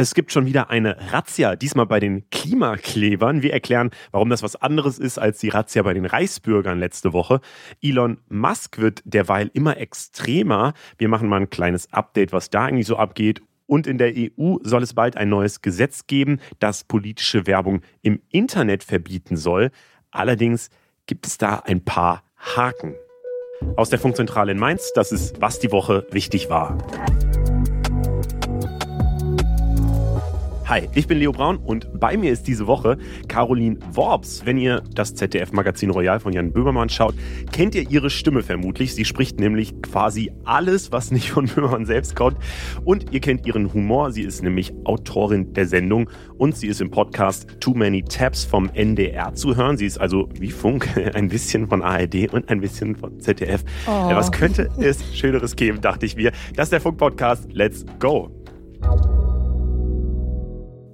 Es gibt schon wieder eine Razzia, diesmal bei den Klimaklebern. Wir erklären, warum das was anderes ist als die Razzia bei den Reichsbürgern letzte Woche. Elon Musk wird derweil immer extremer. Wir machen mal ein kleines Update, was da eigentlich so abgeht. Und in der EU soll es bald ein neues Gesetz geben, das politische Werbung im Internet verbieten soll. Allerdings gibt es da ein paar Haken. Aus der Funkzentrale in Mainz, das ist, was die Woche wichtig war. Hi, ich bin Leo Braun und bei mir ist diese Woche Caroline Worps. Wenn ihr das ZDF-Magazin Royal von Jan Böhmermann schaut, kennt ihr ihre Stimme vermutlich. Sie spricht nämlich quasi alles, was nicht von Böhmermann selbst kommt. Und ihr kennt ihren Humor. Sie ist nämlich Autorin der Sendung und sie ist im Podcast Too Many Tabs vom NDR zu hören. Sie ist also wie Funk ein bisschen von ARD und ein bisschen von ZDF. Oh. Was könnte es Schöneres geben, dachte ich mir. Das ist der Funk-Podcast. Let's go!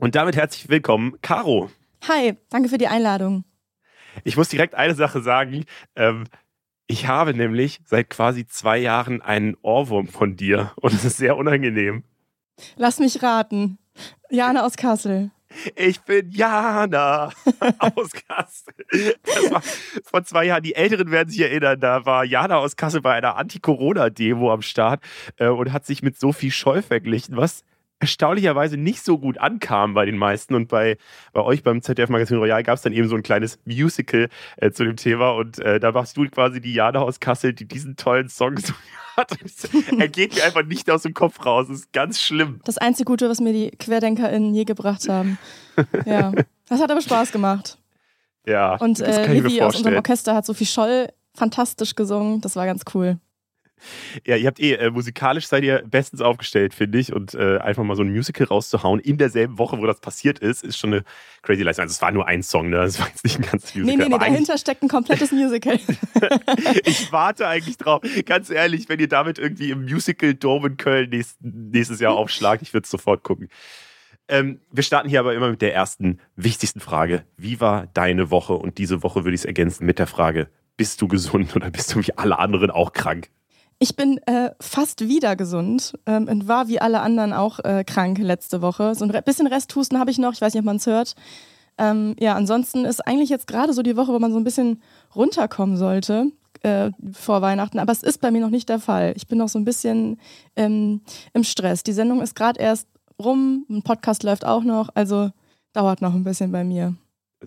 Und damit herzlich willkommen, Caro. Hi, danke für die Einladung. Ich muss direkt eine Sache sagen. Ähm, ich habe nämlich seit quasi zwei Jahren einen Ohrwurm von dir und es ist sehr unangenehm. Lass mich raten. Jana aus Kassel. Ich bin Jana aus Kassel. Das war vor zwei Jahren. Die Älteren werden sich erinnern. Da war Jana aus Kassel bei einer Anti-Corona-Demo am Start äh, und hat sich mit Sophie Scholl verglichen, was erstaunlicherweise nicht so gut ankam bei den meisten. Und bei, bei euch beim ZDF Magazin Royal gab es dann eben so ein kleines Musical äh, zu dem Thema. Und äh, da warst du quasi die Jana aus Kassel, die diesen tollen Song so hat. er geht mir einfach nicht aus dem Kopf raus. Das ist ganz schlimm. Das einzige Gute, was mir die QuerdenkerInnen je gebracht haben. Ja. Das hat aber Spaß gemacht. Ja. Und äh, Levi aus unserem Orchester hat Sophie Scholl fantastisch gesungen. Das war ganz cool. Ja, ihr habt eh, äh, musikalisch seid ihr bestens aufgestellt, finde ich. Und äh, einfach mal so ein Musical rauszuhauen in derselben Woche, wo das passiert ist, ist schon eine crazy Leistung. Also es war nur ein Song, ne? Das war jetzt nicht ein ganzes Musical. Nee, nee, nee, dahinter steckt ein komplettes Musical. ich warte eigentlich drauf. Ganz ehrlich, wenn ihr damit irgendwie im Musical Dome in Köln nächst, nächstes Jahr aufschlagt, ich würde es sofort gucken. Ähm, wir starten hier aber immer mit der ersten wichtigsten Frage. Wie war deine Woche? Und diese Woche würde ich es ergänzen mit der Frage, bist du gesund oder bist du wie alle anderen auch krank? Ich bin äh, fast wieder gesund ähm, und war wie alle anderen auch äh, krank letzte Woche. So ein bisschen Resthusten habe ich noch, ich weiß nicht, ob man es hört. Ähm, ja, ansonsten ist eigentlich jetzt gerade so die Woche, wo man so ein bisschen runterkommen sollte äh, vor Weihnachten. Aber es ist bei mir noch nicht der Fall. Ich bin noch so ein bisschen ähm, im Stress. Die Sendung ist gerade erst rum, ein Podcast läuft auch noch, also dauert noch ein bisschen bei mir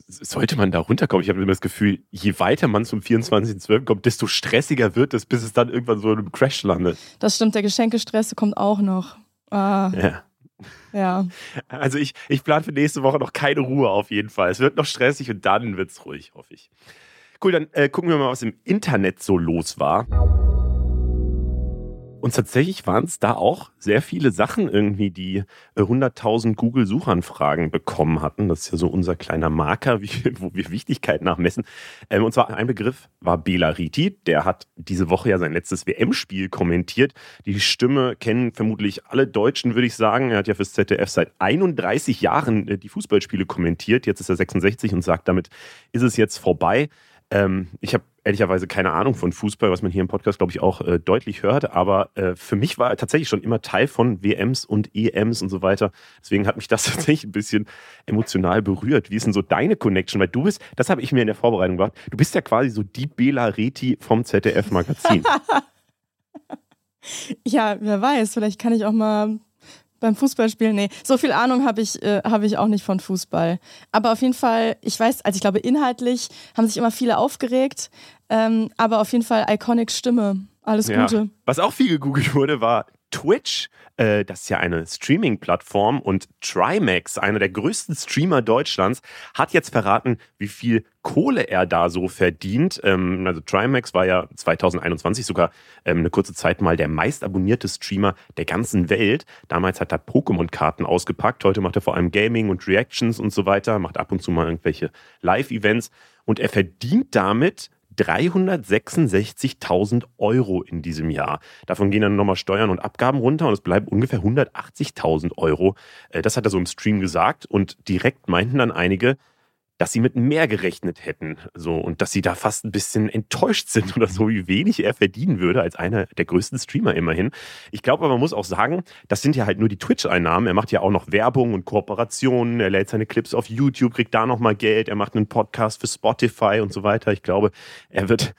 sollte man da runterkommen? Ich habe immer das Gefühl, je weiter man zum 24.12. kommt, desto stressiger wird es, bis es dann irgendwann so in einem Crash landet. Das stimmt, der Geschenkestress kommt auch noch. Ah. Ja. Ja. Also ich, ich plane für nächste Woche noch keine Ruhe auf jeden Fall. Es wird noch stressig und dann wird es ruhig, hoffe ich. Cool, dann äh, gucken wir mal, was im Internet so los war. Und tatsächlich waren es da auch sehr viele Sachen irgendwie, die 100.000 äh, Google-Suchanfragen bekommen hatten. Das ist ja so unser kleiner Marker, wie, wo wir Wichtigkeit nachmessen. Ähm, und zwar ein Begriff war Bela Riti. Der hat diese Woche ja sein letztes WM-Spiel kommentiert. Die Stimme kennen vermutlich alle Deutschen, würde ich sagen. Er hat ja fürs ZDF seit 31 Jahren äh, die Fußballspiele kommentiert. Jetzt ist er 66 und sagt, damit ist es jetzt vorbei. Ähm, ich habe ehrlicherweise keine Ahnung von Fußball, was man hier im Podcast, glaube ich, auch äh, deutlich hört. Aber äh, für mich war er tatsächlich schon immer Teil von WMs und EMs und so weiter. Deswegen hat mich das tatsächlich ein bisschen emotional berührt. Wie ist denn so deine Connection? Weil du bist, das habe ich mir in der Vorbereitung gemacht, du bist ja quasi so die Bela Reti vom ZDF-Magazin. ja, wer weiß, vielleicht kann ich auch mal beim Fußballspielen, nee, so viel Ahnung habe ich, äh, hab ich auch nicht von Fußball. Aber auf jeden Fall, ich weiß, also ich glaube, inhaltlich haben sich immer viele aufgeregt, ähm, aber auf jeden Fall iconic Stimme. Alles Gute. Ja. Was auch viel gegoogelt wurde, war Twitch, äh, das ist ja eine Streaming-Plattform und Trimax, einer der größten Streamer Deutschlands, hat jetzt verraten, wie viel Kohle er da so verdient. Ähm, also Trimax war ja 2021 sogar ähm, eine kurze Zeit mal der meist abonnierte Streamer der ganzen Welt. Damals hat er Pokémon-Karten ausgepackt. Heute macht er vor allem Gaming und Reactions und so weiter, macht ab und zu mal irgendwelche Live-Events und er verdient damit 366.000 Euro in diesem Jahr. Davon gehen dann nochmal Steuern und Abgaben runter und es bleiben ungefähr 180.000 Euro. Äh, das hat er so im Stream gesagt und direkt meinten dann einige, dass sie mit mehr gerechnet hätten. So, und dass sie da fast ein bisschen enttäuscht sind oder so, wie wenig er verdienen würde, als einer der größten Streamer immerhin. Ich glaube aber, man muss auch sagen, das sind ja halt nur die Twitch-Einnahmen. Er macht ja auch noch Werbung und Kooperationen, er lädt seine Clips auf YouTube, kriegt da nochmal Geld, er macht einen Podcast für Spotify und so weiter. Ich glaube, er wird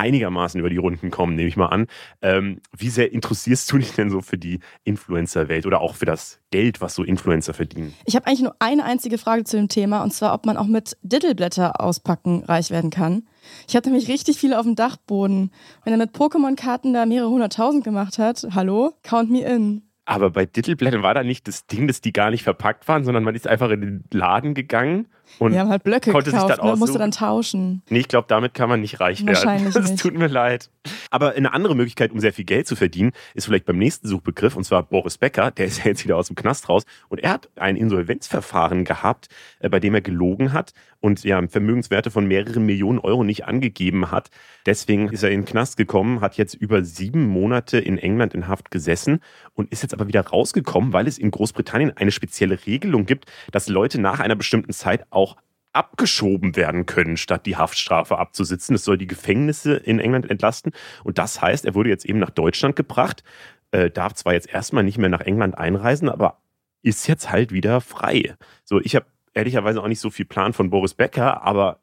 einigermaßen über die Runden kommen, nehme ich mal an. Ähm, wie sehr interessierst du dich denn so für die Influencer-Welt oder auch für das Geld, was so Influencer verdienen? Ich habe eigentlich nur eine einzige Frage zu dem Thema und zwar, ob man auch mit Diddleblätter auspacken reich werden kann. Ich hatte nämlich richtig viele auf dem Dachboden. Wenn er mit Pokémon-Karten da mehrere hunderttausend gemacht hat, hallo, count me in. Aber bei Dittelblättern war da nicht das Ding, dass die gar nicht verpackt waren, sondern man ist einfach in den Laden gegangen und Wir haben halt Blöcke konnte gekauft, sich dann ne? musste dann tauschen. Nee, ich glaube, damit kann man nicht reich werden. Das tut mir leid. Aber eine andere Möglichkeit, um sehr viel Geld zu verdienen, ist vielleicht beim nächsten Suchbegriff, und zwar Boris Becker. Der ist ja jetzt wieder aus dem Knast raus. Und er hat ein Insolvenzverfahren gehabt, äh, bei dem er gelogen hat und ja Vermögenswerte von mehreren Millionen Euro nicht angegeben hat. Deswegen ist er in den Knast gekommen, hat jetzt über sieben Monate in England in Haft gesessen und ist jetzt aber wieder rausgekommen, weil es in Großbritannien eine spezielle Regelung gibt, dass Leute nach einer bestimmten Zeit auch abgeschoben werden können, statt die Haftstrafe abzusitzen. Das soll die Gefängnisse in England entlasten. Und das heißt, er wurde jetzt eben nach Deutschland gebracht, äh, darf zwar jetzt erstmal nicht mehr nach England einreisen, aber ist jetzt halt wieder frei. So, ich habe ehrlicherweise auch nicht so viel Plan von Boris Becker, aber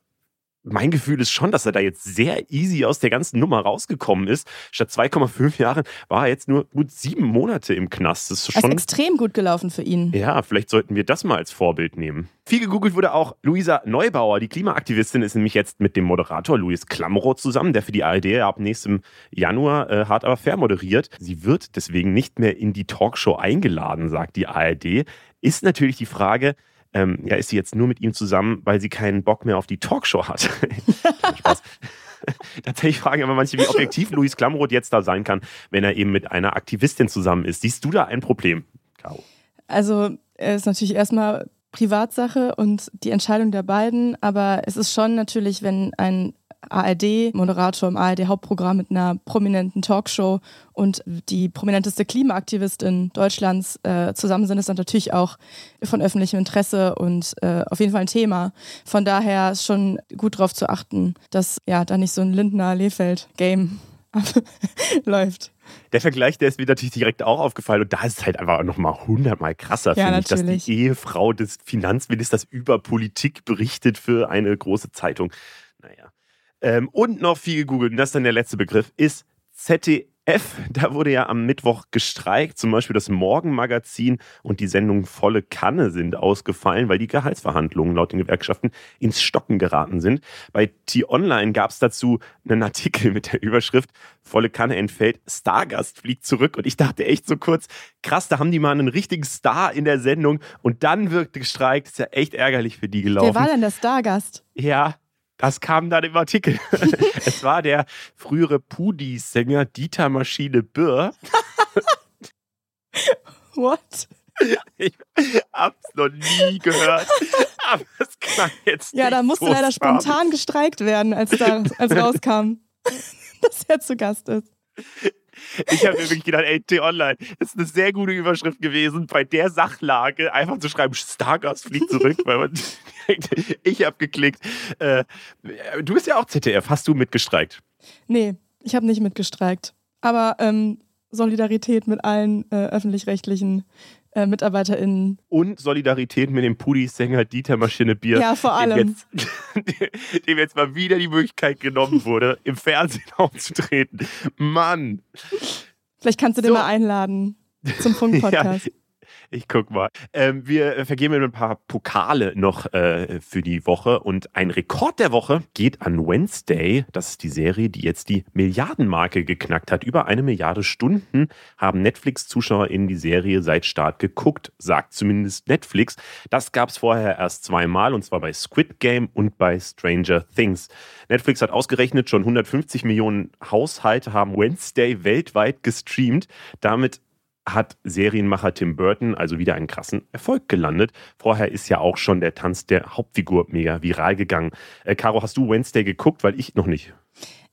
mein Gefühl ist schon, dass er da jetzt sehr easy aus der ganzen Nummer rausgekommen ist. Statt 2,5 Jahren war er jetzt nur gut sieben Monate im Knast. Das ist Es ist schon extrem gut gelaufen für ihn. ja, vielleicht sollten wir das mal als Vorbild nehmen. Viel gegoogelt wurde auch Luisa Neubauer. Die Klimaaktivistin ist nämlich jetzt mit dem Moderator Luis Klamroth zusammen, der für die ARD ab nächstem Januar äh, hart aber fair moderiert. Sie wird deswegen nicht mehr in die Talkshow eingeladen, sagt die ARD. Ist natürlich die Frage, ähm, ja, ist sie jetzt nur mit ihm zusammen, weil sie keinen Bock mehr auf die Talkshow hat? Tatsächlich fragen aber manche, wie objektiv Luis Klamroth jetzt da sein kann, wenn er eben mit einer Aktivistin zusammen ist. Siehst du da ein Problem, Caro? Also es ist natürlich erstmal Privatsache und die Entscheidung der beiden, aber es ist schon natürlich, wenn ein ARD-Moderator im ARD-Hauptprogramm mit einer prominenten Talkshow und die prominenteste Klimaaktivistin Deutschlands äh, zusammen sind, ist das natürlich auch von öffentlichem Interesse und äh, auf jeden Fall ein Thema. Von daher ist schon gut darauf zu achten, dass ja da nicht so ein Lindner-Lefeld-Game läuft. Der Vergleich, der ist mir natürlich direkt auch aufgefallen und da ist es halt einfach nochmal hundertmal krasser, Ja, finde ich, dass die Ehefrau des Finanzministers über Politik berichtet für eine große Zeitung. Naja. Ähm, und noch viel gegoogelt, und das ist dann der letzte Begriff, ist ZDF. Da wurde ja am Mittwoch gestreikt, zum Beispiel das Morgenmagazin und die Sendung Volle Kanne sind ausgefallen, weil die Gehaltsverhandlungen laut den Gewerkschaften ins Stocken geraten sind. Bei T-Online gab es dazu einen Artikel mit der Überschrift Volle Kanne entfällt, Stargast fliegt zurück. Und ich dachte echt so kurz, krass, da haben die mal einen richtigen Star in der Sendung und dann wird gestreikt. Ist ja echt ärgerlich für die gelaufen. Wer war denn der Stargast? Ja, das kam dann im Artikel. es war der frühere Pudi-Sänger Dieter Maschine Birr. What? Ich hab's noch nie gehört. Aber es klang jetzt Ja, da musste leider spannend. spontan gestreikt werden, als, da, als rauskam, dass er zu Gast ist. Ich habe mir wirklich gedacht, ey, T-Online, das ist eine sehr gute Überschrift gewesen, bei der Sachlage einfach zu schreiben, Stargast fliegt zurück, weil man ich habe geklickt. Äh, du bist ja auch ZDF, hast du mitgestreikt? Nee, ich habe nicht mitgestreikt. Aber ähm, Solidarität mit allen äh, öffentlich-rechtlichen äh, MitarbeiterInnen. und Solidarität mit dem Pudi-Sänger Dieter Maschine Bier. Ja, vor allem. Dem jetzt, dem jetzt mal wieder die Möglichkeit genommen wurde, im Fernsehen aufzutreten. Mann. Vielleicht kannst du den So. mal einladen zum Funk-Podcast. Ich guck mal. Ähm, wir äh, vergeben ein paar Pokale noch äh, für die Woche und ein Rekord der Woche geht an Wednesday. Das ist die Serie, die jetzt die Milliardenmarke geknackt hat. Über eine Milliarde Stunden haben Netflix-Zuschauer in die Serie seit Start geguckt, sagt zumindest Netflix. Das gab es vorher erst zweimal und zwar bei Squid Game und bei Stranger Things. Netflix hat ausgerechnet, schon 150 Millionen Haushalte haben Wednesday weltweit gestreamt. Damit hat Serienmacher Tim Burton also wieder einen krassen Erfolg gelandet. Vorher ist ja auch schon der Tanz der Hauptfigur mega viral gegangen. Äh, Caro, hast du Wednesday geguckt? Weil ich noch nicht.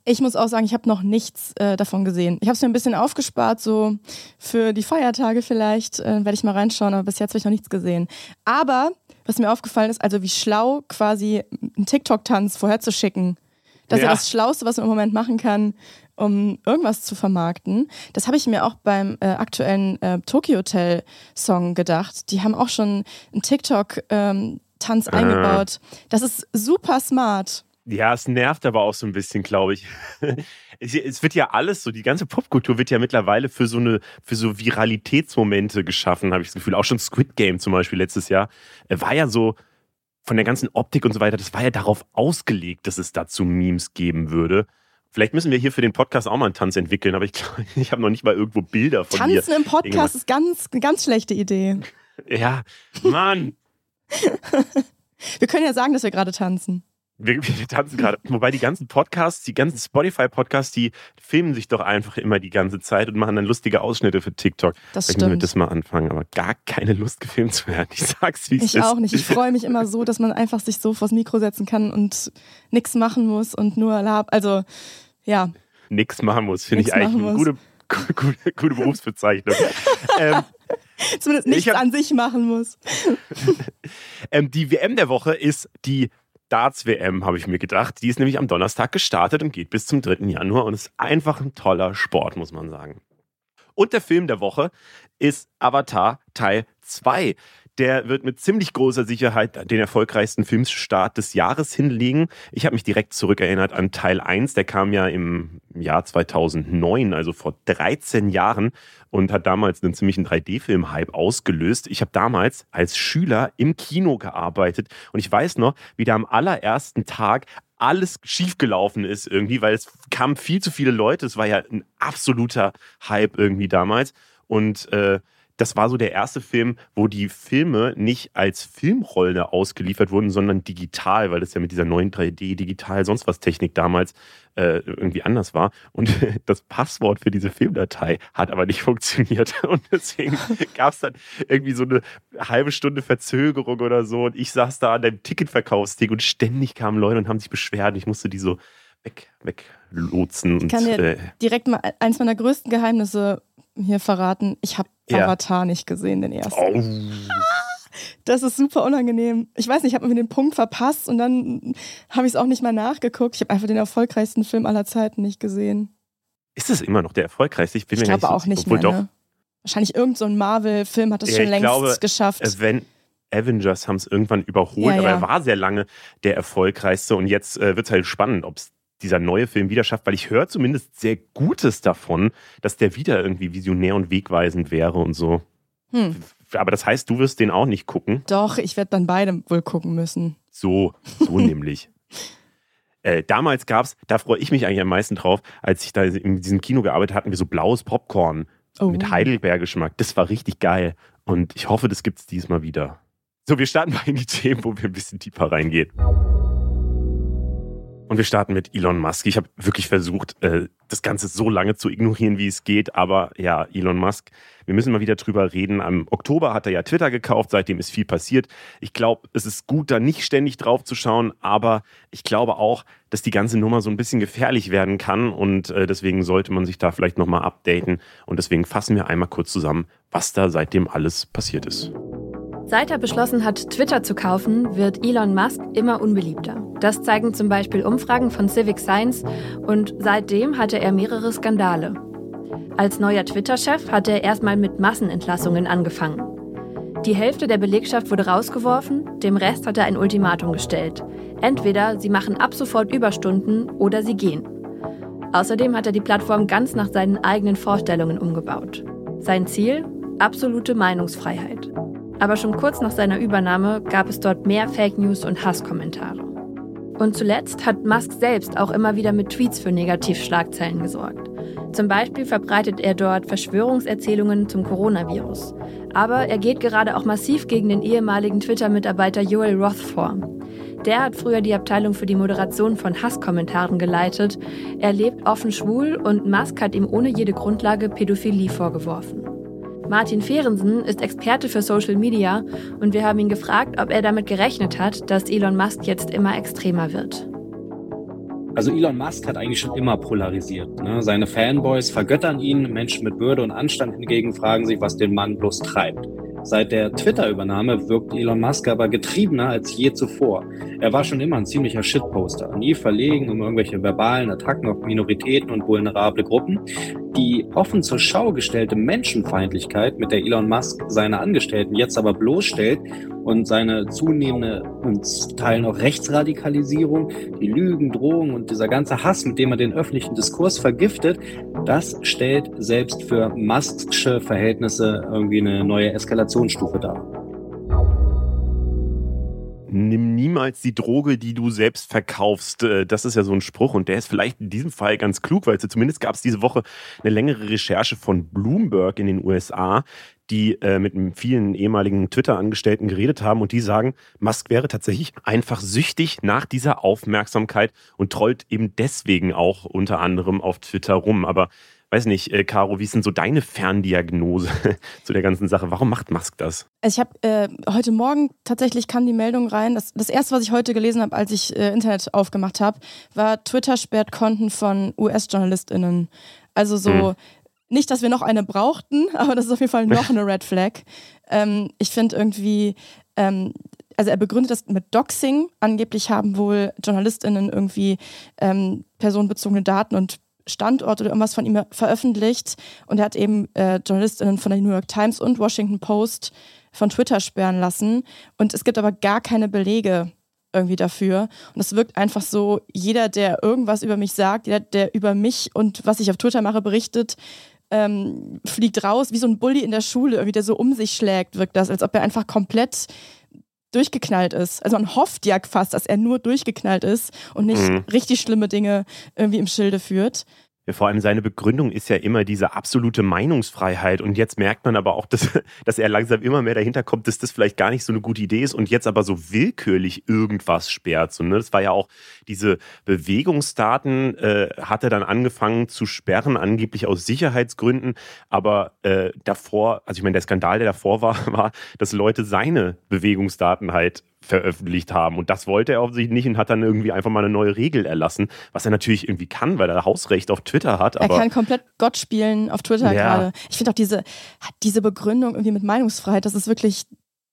Ich muss auch sagen, ich habe noch nichts äh, davon gesehen. Ich habe es mir ein bisschen aufgespart, so für die Feiertage vielleicht. Äh, Werde ich mal reinschauen, aber bis jetzt habe ich noch nichts gesehen. Aber was mir aufgefallen ist, also wie schlau quasi einen TikTok-Tanz vorherzuschicken. Das ja. ist ja das Schlauste, was man im Moment machen kann, um irgendwas zu vermarkten. Das habe ich mir auch beim äh, aktuellen äh, Tokyo Hotel Song gedacht. Die haben auch schon einen TikTok-Tanz ähm, äh. eingebaut. Das ist super smart. Ja, es nervt aber auch so ein bisschen, glaube ich. es wird ja alles so, die ganze Popkultur wird ja mittlerweile für so eine, für so Viralitätsmomente geschaffen, habe ich das Gefühl. Auch schon Squid Game zum Beispiel letztes Jahr äh, war ja so von der ganzen Optik und so weiter, das war ja darauf ausgelegt, dass es dazu Memes geben würde. Vielleicht müssen wir hier für den Podcast auch mal einen Tanz entwickeln, aber ich glaube, ich habe noch nicht mal irgendwo Bilder von Tanzen. Tanzen im Podcast Irgendwas. ist ganz, eine ganz schlechte Idee. Ja, Mann. wir können ja sagen, dass wir gerade tanzen. Wir, wir tanzen gerade. Wobei die ganzen Podcasts, die ganzen Spotify-Podcasts, die filmen sich doch einfach immer die ganze Zeit und machen dann lustige Ausschnitte für TikTok. Das Vielleicht stimmt. das mal anfangen, aber gar keine Lust gefilmt zu werden. Ich sag's, wie es ist. Ich auch nicht. Ich freue mich immer so, dass man einfach sich so vors Mikro setzen kann und nichts machen muss und nur lab. Also, ja. Nix machen muss, finde ich eigentlich eine gute, gute, gute Berufsbezeichnung. ähm, Zumindest nichts hab, an sich machen muss. ähm, die WM der Woche ist die Darts-WM, habe ich mir gedacht. Die ist nämlich am Donnerstag gestartet und geht bis zum 3. Januar und ist einfach ein toller Sport, muss man sagen. Und der Film der Woche ist Avatar Teil 2 der wird mit ziemlich großer Sicherheit den erfolgreichsten Filmstart des Jahres hinlegen. Ich habe mich direkt zurückerinnert an Teil 1, der kam ja im Jahr 2009, also vor 13 Jahren und hat damals einen ziemlichen 3D-Film-Hype ausgelöst. Ich habe damals als Schüler im Kino gearbeitet und ich weiß noch, wie da am allerersten Tag alles schiefgelaufen ist irgendwie, weil es kamen viel zu viele Leute. Es war ja ein absoluter Hype irgendwie damals. Und äh, das war so der erste Film, wo die Filme nicht als Filmrolle ausgeliefert wurden, sondern digital, weil das ja mit dieser neuen 3D, digital, sonst was Technik damals äh, irgendwie anders war. Und das Passwort für diese Filmdatei hat aber nicht funktioniert. Und deswegen gab es dann irgendwie so eine halbe Stunde Verzögerung oder so. Und ich saß da an dem Ticketverkaufsding und ständig kamen Leute und haben sich beschwert. Ich musste die so weg, weglotsen. Ich kann dir äh, direkt mal eins meiner größten Geheimnisse hier verraten. Ich habe ja. Avatar nicht gesehen, den ersten. Oh. Das ist super unangenehm. Ich weiß nicht, ich habe mir den Punkt verpasst und dann habe ich es auch nicht mal nachgeguckt. Ich habe einfach den erfolgreichsten Film aller Zeiten nicht gesehen. Ist es immer noch der erfolgreichste? Ich, bin ich glaube auch nicht mehr. Ne? Wahrscheinlich irgendein so Marvel-Film hat es ja, schon längst glaube, geschafft. Wenn Avengers haben es irgendwann überholt, ja, aber er war sehr lange der erfolgreichste und jetzt äh, wird es halt spannend, ob es dieser neue Film wieder schafft, weil ich höre zumindest sehr Gutes davon, dass der wieder irgendwie visionär und wegweisend wäre und so. Hm. Aber das heißt, du wirst den auch nicht gucken? Doch, ich werde dann beide wohl gucken müssen. So, so nämlich. Äh, damals gab es, da freue ich mich eigentlich am meisten drauf, als ich da in diesem Kino gearbeitet hatten wir so blaues Popcorn oh. mit Heidelbeer-Geschmack. Das war richtig geil. Und ich hoffe, das gibt es diesmal wieder. So, wir starten mal in die Themen, wo wir ein bisschen tiefer reingehen. Und wir starten mit Elon Musk. Ich habe wirklich versucht, äh, das Ganze so lange zu ignorieren, wie es geht. Aber ja, Elon Musk, wir müssen mal wieder drüber reden. Am Oktober hat er ja Twitter gekauft, seitdem ist viel passiert. Ich glaube, es ist gut, da nicht ständig drauf zu schauen, aber ich glaube auch, dass die ganze Nummer so ein bisschen gefährlich werden kann und äh, deswegen sollte man sich da vielleicht nochmal updaten. Und deswegen fassen wir einmal kurz zusammen, was da seitdem alles passiert ist. Seit er beschlossen hat, Twitter zu kaufen, wird Elon Musk immer unbeliebter. Das zeigen zum Beispiel Umfragen von Civic Science und seitdem hatte er mehrere Skandale. Als neuer Twitter-Chef hat er erstmal mit Massenentlassungen angefangen. Die Hälfte der Belegschaft wurde rausgeworfen, dem Rest hat er ein Ultimatum gestellt. Entweder sie machen ab sofort Überstunden oder sie gehen. Außerdem hat er die Plattform ganz nach seinen eigenen Vorstellungen umgebaut. Sein Ziel? Absolute Meinungsfreiheit. Aber schon kurz nach seiner Übernahme gab es dort mehr Fake News und Hasskommentare. Und zuletzt hat Musk selbst auch immer wieder mit Tweets für Negativschlagzeilen gesorgt. Zum Beispiel verbreitet er dort Verschwörungserzählungen zum Coronavirus. Aber er geht gerade auch massiv gegen den ehemaligen Twitter-Mitarbeiter Joel Roth vor. Der hat früher die Abteilung für die Moderation von Hasskommentaren geleitet. Er lebt offen schwul und Musk hat ihm ohne jede Grundlage Pädophilie vorgeworfen. Martin Fehrensen ist Experte für Social Media und wir haben ihn gefragt, ob er damit gerechnet hat, dass Elon Musk jetzt immer extremer wird. Also Elon Musk hat eigentlich schon immer polarisiert. Ne? Seine Fanboys vergöttern ihn, Menschen mit Würde und Anstand hingegen fragen sich, was den Mann bloß treibt. Seit der Twitter-Übernahme wirkt Elon Musk aber getriebener als je zuvor. Er war schon immer ein ziemlicher Shitposter, nie verlegen um irgendwelche verbalen Attacken auf Minoritäten und vulnerable Gruppen. Die offen zur Schau gestellte Menschenfeindlichkeit, mit der Elon Musk seine Angestellten jetzt aber bloßstellt und seine zunehmende und Teilen auch Rechtsradikalisierung, die Lügen, Drohungen und dieser ganze Hass, mit dem er den öffentlichen Diskurs vergiftet, das stellt selbst für Musksche Verhältnisse irgendwie eine neue Eskalationsstufe dar. Nimm niemals die Droge, die du selbst verkaufst. Äh, das ist ja so ein Spruch und der ist vielleicht in diesem Fall ganz klug, weil zumindest gab es diese Woche eine längere Recherche von Bloomberg in den USA, die äh, mit vielen ehemaligen Twitter-Angestellten geredet haben und die sagen, Musk wäre tatsächlich einfach süchtig nach dieser Aufmerksamkeit und trollt eben deswegen auch unter anderem auf Twitter rum. Aber weiß nicht, äh, Caro, wie ist denn so deine Ferndiagnose zu der ganzen Sache? Warum macht Musk das? Also ich habe äh, heute Morgen tatsächlich kam die Meldung rein. Das, das erste, was ich heute gelesen habe, als ich äh, Internet aufgemacht habe, war Twitter sperrt Konten von US-JournalistInnen. Also so, hm. nicht, dass wir noch eine brauchten, aber das ist auf jeden Fall noch eine Red Flag. Ähm, ich finde irgendwie, ähm, also er begründet das mit Doxing. Angeblich haben wohl JournalistInnen irgendwie ähm, personenbezogene Daten und Standort oder irgendwas von ihm veröffentlicht und er hat eben äh, JournalistInnen von der New York Times und Washington Post von Twitter sperren lassen. Und es gibt aber gar keine Belege irgendwie dafür. Und es wirkt einfach so, jeder, der irgendwas über mich sagt, jeder, der über mich und was ich auf Twitter mache, berichtet, ähm, fliegt raus, wie so ein Bully in der Schule, irgendwie, der so um sich schlägt, wirkt das, als ob er einfach komplett durchgeknallt ist. Also man hofft ja fast, dass er nur durchgeknallt ist und nicht mhm. richtig schlimme Dinge irgendwie im Schilde führt. Vor allem seine Begründung ist ja immer diese absolute Meinungsfreiheit. Und jetzt merkt man aber auch, dass, dass er langsam immer mehr dahinter kommt, dass das vielleicht gar nicht so eine gute Idee ist und jetzt aber so willkürlich irgendwas sperrt. So, ne? Das war ja auch diese Bewegungsdaten, äh, hat er dann angefangen zu sperren, angeblich aus Sicherheitsgründen. Aber äh, davor, also ich meine, der Skandal, der davor war, war, dass Leute seine Bewegungsdaten halt veröffentlicht haben. Und das wollte er offensichtlich nicht und hat dann irgendwie einfach mal eine neue Regel erlassen, was er natürlich irgendwie kann, weil er Hausrecht auf Twitter hat. er kann komplett Gott spielen auf Twitter ja. gerade. Ich finde auch diese, diese Begründung irgendwie mit Meinungsfreiheit, das ist wirklich,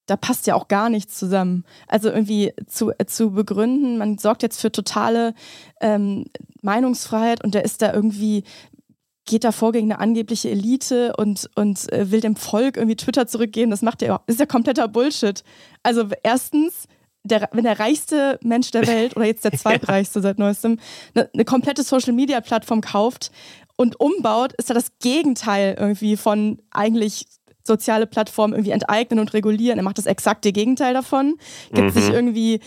da passt ja auch gar nichts zusammen. Also irgendwie zu, zu begründen, man sorgt jetzt für totale ähm, Meinungsfreiheit und der ist da irgendwie geht davor gegen eine angebliche Elite und, und äh, will dem Volk irgendwie Twitter zurückgeben. Das macht ja, ist ja kompletter Bullshit. Also erstens, der, wenn der reichste Mensch der Welt oder jetzt der zweitreichste seit neuestem eine, eine komplette Social Media Plattform kauft und umbaut, ist ja das Gegenteil irgendwie von eigentlich soziale Plattformen irgendwie enteignen und regulieren. Er macht das exakte Gegenteil davon, gibt mhm. sich irgendwie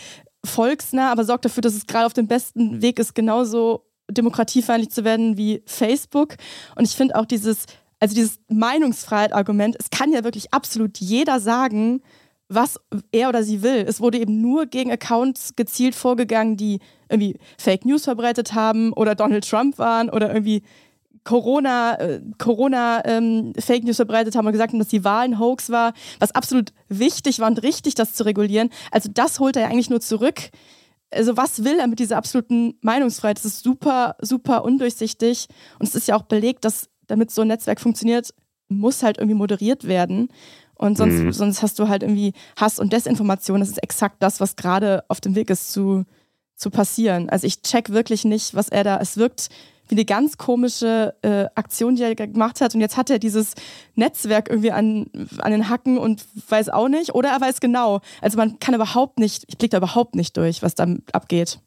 volksnah, aber sorgt dafür, dass es gerade auf dem besten Weg ist, genauso demokratiefeindlich zu werden wie Facebook. Und ich finde auch dieses, also dieses Meinungsfreiheit-Argument, es kann ja wirklich absolut jeder sagen, was er oder sie will. Es wurde eben nur gegen Accounts gezielt vorgegangen, die irgendwie Fake News verbreitet haben oder Donald Trump waren oder irgendwie Corona, äh, Corona ähm, Fake News verbreitet haben und gesagt haben, dass die Wahl ein Hoax war, was absolut wichtig war und richtig, das zu regulieren. Also das holt er ja eigentlich nur zurück also was will er mit dieser absoluten Meinungsfreiheit? Das ist super, super undurchsichtig. Und es ist ja auch belegt, dass damit so ein Netzwerk funktioniert, muss halt irgendwie moderiert werden. Und sonst, mhm. sonst hast du halt irgendwie Hass und Desinformation. Das ist exakt das, was gerade auf dem Weg ist zu, zu passieren. Also ich check wirklich nicht, was er da. Es wirkt wie eine ganz komische äh, Aktion, die er gemacht hat. Und jetzt hat er dieses Netzwerk irgendwie an, an den Hacken und weiß auch nicht. Oder er weiß genau. Also man kann überhaupt nicht, ich blicke da überhaupt nicht durch, was da abgeht.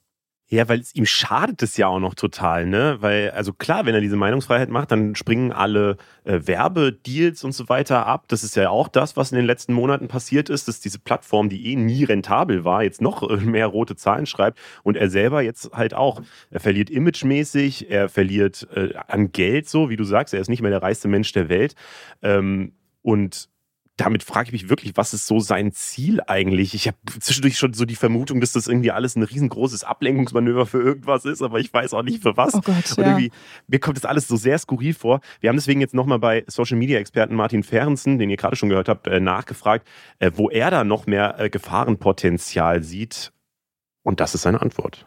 Ja, weil es ihm schadet es ja auch noch total, ne? Weil, also klar, wenn er diese Meinungsfreiheit macht, dann springen alle äh, Werbedeals und so weiter ab. Das ist ja auch das, was in den letzten Monaten passiert ist, dass diese Plattform, die eh nie rentabel war, jetzt noch äh, mehr rote Zahlen schreibt und er selber jetzt halt auch. Er verliert imagemäßig, er verliert äh, an Geld, so wie du sagst, er ist nicht mehr der reichste Mensch der Welt. Ähm, und damit frage ich mich wirklich, was ist so sein Ziel eigentlich? Ich habe zwischendurch schon so die Vermutung, dass das irgendwie alles ein riesengroßes Ablenkungsmanöver für irgendwas ist, aber ich weiß auch nicht für was. Oh Gott, Und irgendwie, mir kommt das alles so sehr skurril vor. Wir haben deswegen jetzt nochmal bei Social Media Experten Martin Ferrensen, den ihr gerade schon gehört habt, äh, nachgefragt, äh, wo er da noch mehr äh, Gefahrenpotenzial sieht. Und das ist seine Antwort.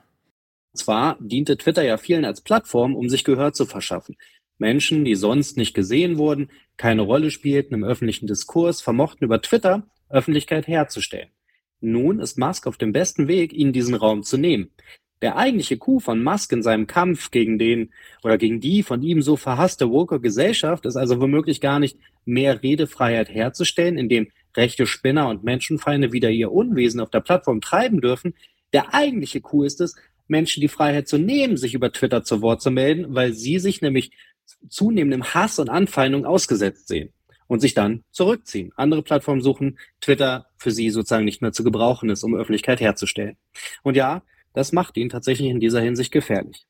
zwar diente Twitter ja vielen als Plattform, um sich Gehör zu verschaffen. Menschen, die sonst nicht gesehen wurden, keine Rolle spielten im öffentlichen Diskurs, vermochten über Twitter Öffentlichkeit herzustellen. Nun ist Musk auf dem besten Weg, ihnen diesen Raum zu nehmen. Der eigentliche Coup von Musk in seinem Kampf gegen den oder gegen die von ihm so verhasste woke Gesellschaft ist also womöglich gar nicht mehr Redefreiheit herzustellen, indem rechte Spinner und Menschenfeinde wieder ihr Unwesen auf der Plattform treiben dürfen. Der eigentliche Coup ist es, Menschen die Freiheit zu nehmen, sich über Twitter zu Wort zu melden, weil sie sich nämlich zunehmendem Hass und Anfeindung ausgesetzt sehen und sich dann zurückziehen, andere Plattformen suchen, Twitter für sie sozusagen nicht mehr zu gebrauchen ist, um Öffentlichkeit herzustellen. Und ja, das macht ihn tatsächlich in dieser Hinsicht gefährlich.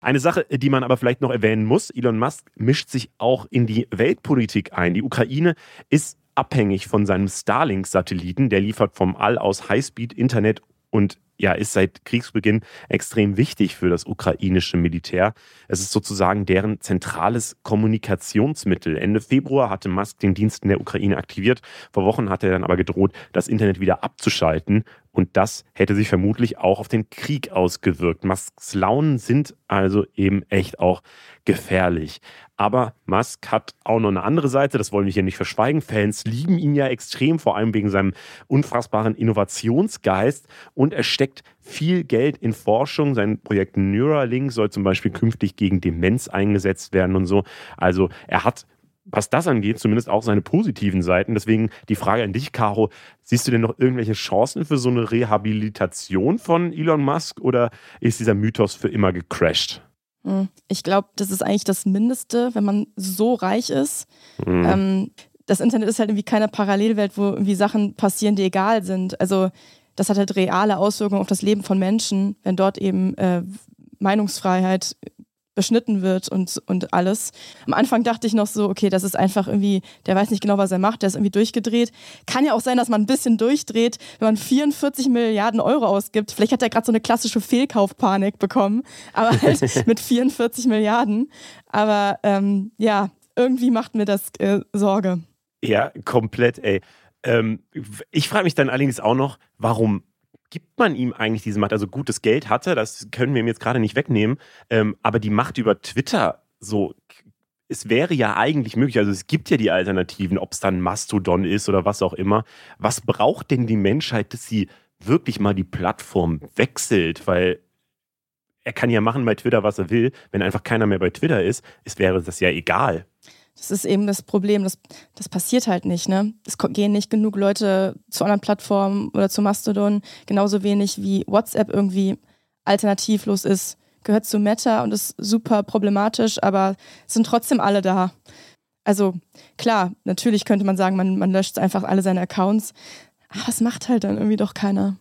Eine Sache, die man aber vielleicht noch erwähnen muss, Elon Musk mischt sich auch in die Weltpolitik ein. Die Ukraine ist abhängig von seinem Starlink-Satelliten. Der liefert vom All aus Highspeed-Internet und ja, ist seit Kriegsbeginn extrem wichtig für das ukrainische Militär. Es ist sozusagen deren zentrales Kommunikationsmittel. Ende Februar hatte Musk den Dienst in der Ukraine aktiviert. Vor Wochen hat er dann aber gedroht, das Internet wieder abzuschalten. Und das hätte sich vermutlich auch auf den Krieg ausgewirkt. Musks Launen sind also eben echt auch gefährlich. Aber Musk hat auch noch eine andere Seite, das wollen wir hier nicht verschweigen. Fans lieben ihn ja extrem, vor allem wegen seinem unfassbaren Innovationsgeist. Und er steckt viel Geld in Forschung. Sein Projekt Neuralink soll zum Beispiel künftig gegen Demenz eingesetzt werden und so. Also er hat was das angeht, zumindest auch seine positiven Seiten. Deswegen die Frage an dich, Caro, siehst du denn noch irgendwelche Chancen für so eine Rehabilitation von Elon Musk oder ist dieser Mythos für immer gecrashed? Hm, ich glaube, das ist eigentlich das Mindeste, wenn man so reich ist. Mhm. Ähm, das Internet ist halt irgendwie keine Parallelwelt, wo irgendwie Sachen passieren, die egal sind. Also das hat halt reale Auswirkungen auf das Leben von Menschen, wenn dort eben äh, Meinungsfreiheit beschnitten wird und, und alles. Am Anfang dachte ich noch so, okay, das ist einfach irgendwie, der weiß nicht genau, was er macht, der ist irgendwie durchgedreht. Kann ja auch sein, dass man ein bisschen durchdreht, wenn man 44 Milliarden Euro ausgibt. Vielleicht hat er gerade so eine klassische Fehlkaufpanik bekommen, aber halt mit 44 Milliarden. Aber ähm, ja, irgendwie macht mir das äh, Sorge. Ja, komplett, ey. Ähm, ich frage mich dann allerdings auch noch, warum gibt man ihm eigentlich diese Macht? Also gutes Geld hatte, das können wir ihm jetzt gerade nicht wegnehmen, ähm, aber die Macht über Twitter, so, es wäre ja eigentlich möglich, also es gibt ja die Alternativen, ob es dann Mastodon ist oder was auch immer. Was braucht denn die Menschheit, dass sie wirklich mal die Plattform wechselt? Weil er kann ja machen bei Twitter, was er will. Wenn einfach keiner mehr bei Twitter ist, es wäre das ja egal. Das ist eben das Problem, das, das passiert halt nicht. Ne? Es gehen nicht genug Leute zu anderen Plattformen oder zu Mastodon, genauso wenig wie WhatsApp irgendwie alternativlos ist. Gehört zu Meta und ist super problematisch, aber sind trotzdem alle da. Also klar, natürlich könnte man sagen, man, man löscht einfach alle seine Accounts, aber das macht halt dann irgendwie doch keiner.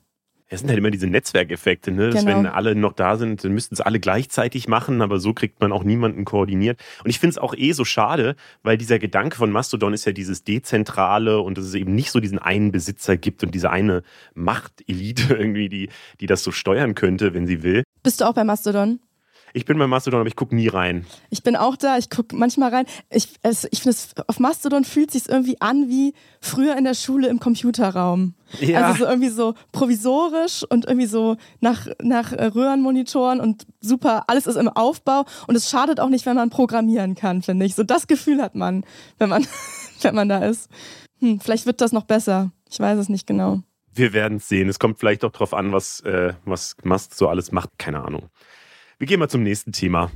Es sind halt immer diese Netzwerkeffekte, ne? Dass genau. wenn alle noch da sind, dann müssten es alle gleichzeitig machen, aber so kriegt man auch niemanden koordiniert. Und ich finde es auch eh so schade, weil dieser Gedanke von Mastodon ist ja dieses Dezentrale und dass es eben nicht so diesen einen Besitzer gibt und diese eine Machtelite irgendwie, die, die das so steuern könnte, wenn sie will. Bist du auch bei Mastodon? Ich bin bei Mastodon, aber ich gucke nie rein. Ich bin auch da, ich gucke manchmal rein. Ich, ich finde, auf Mastodon fühlt sich irgendwie an wie früher in der Schule im Computerraum. Ja. Also so irgendwie so provisorisch und irgendwie so nach, nach Röhrenmonitoren und super, alles ist im Aufbau und es schadet auch nicht, wenn man programmieren kann, finde ich. So das Gefühl hat man, wenn man, wenn man da ist. Hm, vielleicht wird das noch besser. Ich weiß es nicht genau. Wir werden es sehen. Es kommt vielleicht auch darauf an, was, äh, was Mast so alles macht. Keine Ahnung. Wir gehen mal zum nächsten Thema.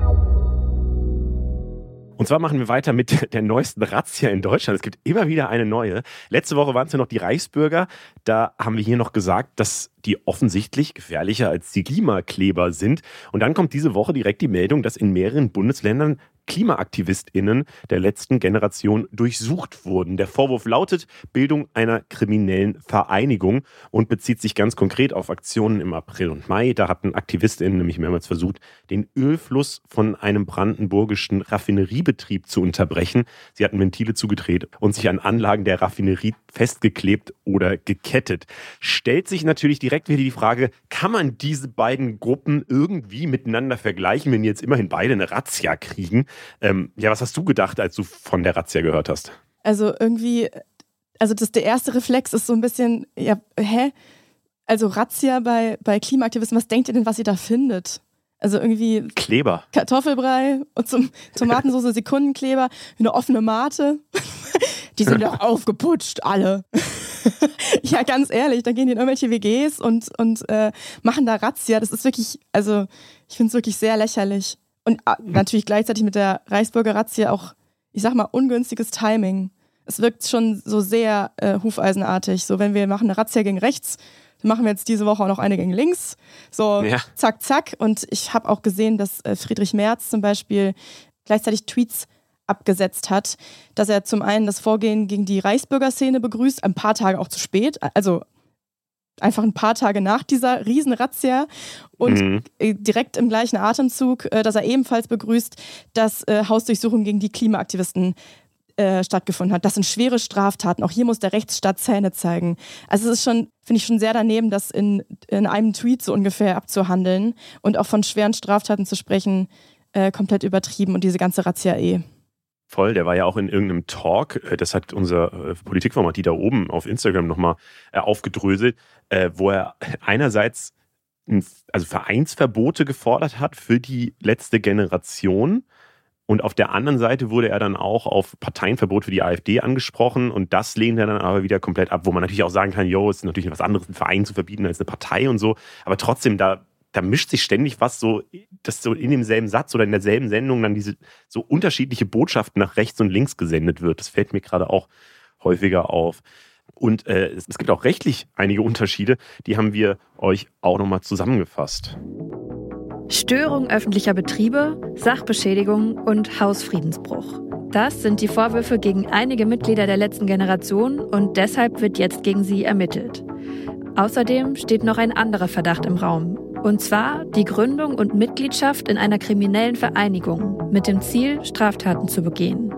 Und zwar machen wir weiter mit der neuesten Razzia in Deutschland. Es gibt immer wieder eine neue. Letzte Woche waren es ja noch die Reichsbürger. Da haben wir hier noch gesagt, dass die offensichtlich gefährlicher als die Klimakleber sind. Und dann kommt diese Woche direkt die Meldung, dass in mehreren Bundesländern KlimaaktivistInnen der letzten Generation durchsucht wurden. Der Vorwurf lautet Bildung einer kriminellen Vereinigung und bezieht sich ganz konkret auf Aktionen im April und Mai. Da hatten AktivistInnen nämlich mehrmals versucht, den Ölfluss von einem brandenburgischen Raffineriebetrieb zu unterbrechen. Sie hatten Ventile zugedreht und sich an Anlagen der Raffinerie festgeklebt oder gekettet. Stellt sich natürlich direkt wieder die Frage, kann man diese beiden Gruppen irgendwie miteinander vergleichen, wenn jetzt immerhin beide eine Razzia kriegen? Ähm, ja, was hast du gedacht, als du von der Razzia gehört hast? Also irgendwie, also das, der erste Reflex ist so ein bisschen, ja, hä? Also Razzia bei, bei Klimaaktivisten, was denkt ihr denn, was ihr da findet? Also irgendwie Kleber. Kartoffelbrei und zum Tomatensauce Sekundenkleber, eine offene Mate. Die sind doch aufgeputscht, alle. ja, ganz ehrlich, da gehen die in irgendwelche WGs und, und äh, machen da Razzia. Das ist wirklich, also ich finde es wirklich sehr lächerlich. Und äh, natürlich gleichzeitig mit der Reichsbürger Razzia auch, ich sag mal, ungünstiges Timing. Es wirkt schon so sehr äh, hufeisenartig. So, wenn wir machen eine Razzia gegen rechts, dann machen wir jetzt diese Woche auch noch eine gegen links. So, ja. zack, zack. Und ich habe auch gesehen, dass äh, Friedrich Merz zum Beispiel gleichzeitig Tweets abgesetzt hat, dass er zum einen das Vorgehen gegen die Reichsbürgerszene begrüßt, ein paar Tage auch zu spät, also einfach ein paar Tage nach dieser Riesenrazzia und mhm. Äh, direkt im gleichen Atemzug, äh, dass er ebenfalls begrüßt, dass Hausdurchsuchungen gegen die Klimaaktivisten äh, stattgefunden hat. Das sind schwere Straftaten. Auch hier muss der Rechtsstaat Zähne zeigen. Also es ist schon, finde ich schon sehr daneben, das in, in einem Tweet so ungefähr abzuhandeln und auch von schweren Straftaten zu sprechen, äh, komplett übertrieben und diese ganze Razzia eh. Voll, der war ja auch in irgendeinem Talk, äh, das hat unser äh, Politikformat, die da oben auf Instagram nochmal aufgedröselt, wo er einerseits also Vereinsverbote gefordert hat für die letzte Generation und auf der anderen Seite wurde er dann auch auf Parteienverbot für die AfD angesprochen und das lehnt er dann aber wieder komplett ab, wo man natürlich auch sagen kann, yo, es ist natürlich was anderes, einen Verein zu verbieten als eine Partei und so. Aber trotzdem, da, da mischt sich ständig was so, dass so in demselben Satz oder in derselben Sendung dann diese so unterschiedliche Botschaften nach rechts und links gesendet wird. Das fällt mir gerade auch häufiger auf. Und äh, es, gibt auch rechtlich einige Unterschiede, die haben wir euch auch nochmal zusammengefasst. Störung öffentlicher Betriebe, Sachbeschädigung und Hausfriedensbruch. Das sind die Vorwürfe gegen einige Mitglieder der letzten Generation und deshalb wird jetzt gegen sie ermittelt. Außerdem steht noch ein anderer Verdacht im Raum. Und zwar die Gründung und Mitgliedschaft in einer kriminellen Vereinigung mit dem Ziel, Straftaten zu begehen.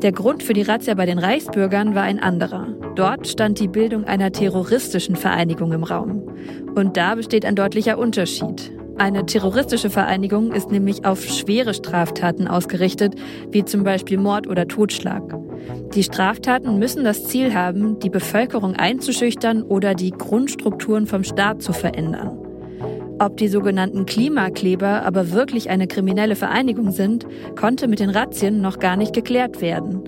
Der Grund für die Razzia bei den Reichsbürgern war ein anderer. Dort stand die Bildung einer terroristischen Vereinigung im Raum. Und da besteht ein deutlicher Unterschied. Eine terroristische Vereinigung ist nämlich auf schwere Straftaten ausgerichtet, wie zum Beispiel Mord oder Totschlag. Die Straftaten müssen das Ziel haben, die Bevölkerung einzuschüchtern oder die Grundstrukturen vom Staat zu verändern. Ob die sogenannten Klimakleber aber wirklich eine kriminelle Vereinigung sind, konnte mit den Razzien noch gar nicht geklärt werden.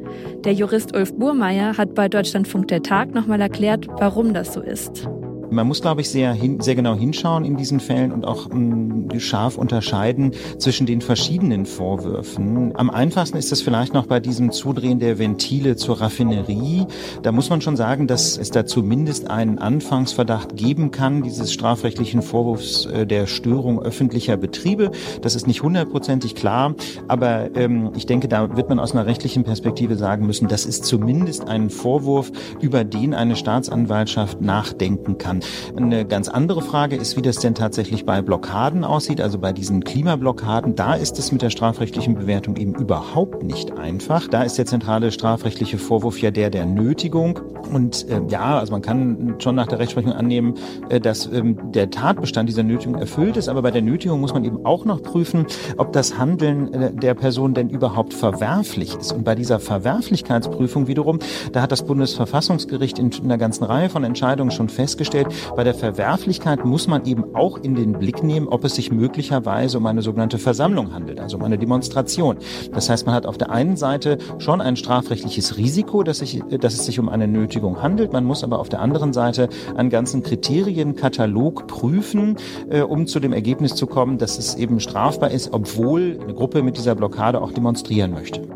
Der Jurist Ulf Burmeier hat bei Deutschlandfunk der Tag nochmal erklärt, warum das so ist. Man muss, glaube ich, sehr, hin, sehr genau hinschauen in diesen Fällen und auch mh, mm, scharf unterscheiden zwischen den verschiedenen Vorwürfen. Am einfachsten ist es vielleicht noch bei diesem Zudrehen der Ventile zur Raffinerie. Da muss man schon sagen, dass es da zumindest einen Anfangsverdacht geben kann, dieses strafrechtlichen Vorwurfs äh, der Störung öffentlicher Betriebe. Das ist nicht hundertprozentig klar, aber ähm, ich denke, da wird man aus einer rechtlichen Perspektive sagen müssen, das ist zumindest ein Vorwurf, über den eine Staatsanwaltschaft nachdenken kann kann. Eine ganz andere Frage ist, wie das denn tatsächlich bei Blockaden aussieht, also bei diesen Klimablockaden. Da ist es mit der strafrechtlichen Bewertung eben überhaupt nicht einfach. Da ist der zentrale strafrechtliche Vorwurf ja der der Nötigung. Und äh, ja, also man kann schon nach der Rechtsprechung annehmen, äh, dass ähm, der Tatbestand dieser Nötigung erfüllt ist. Aber bei der Nötigung muss man eben auch noch prüfen, ob das Handeln äh, der Person denn überhaupt verwerflich ist. Und bei dieser Verwerflichkeitsprüfung wiederum, da hat das Bundesverfassungsgericht in einer ganzen Reihe von Entscheidungen schon festgestellt, bei der Verwerflichkeit muss man eben auch in den Blick nehmen, ob es sich möglicherweise um eine sogenannte Versammlung handelt, also um eine Demonstration. Das heißt, man hat auf der einen Seite schon ein strafrechtliches Risiko, dass, sich, dass es sich um eine Nötigung handelt. Man muss aber auf der anderen Seite einen ganzen Kriterienkatalog prüfen, äh, um zu dem Ergebnis zu kommen, dass es eben strafbar ist, obwohl eine Gruppe mit dieser Blockade auch demonstrieren möchte.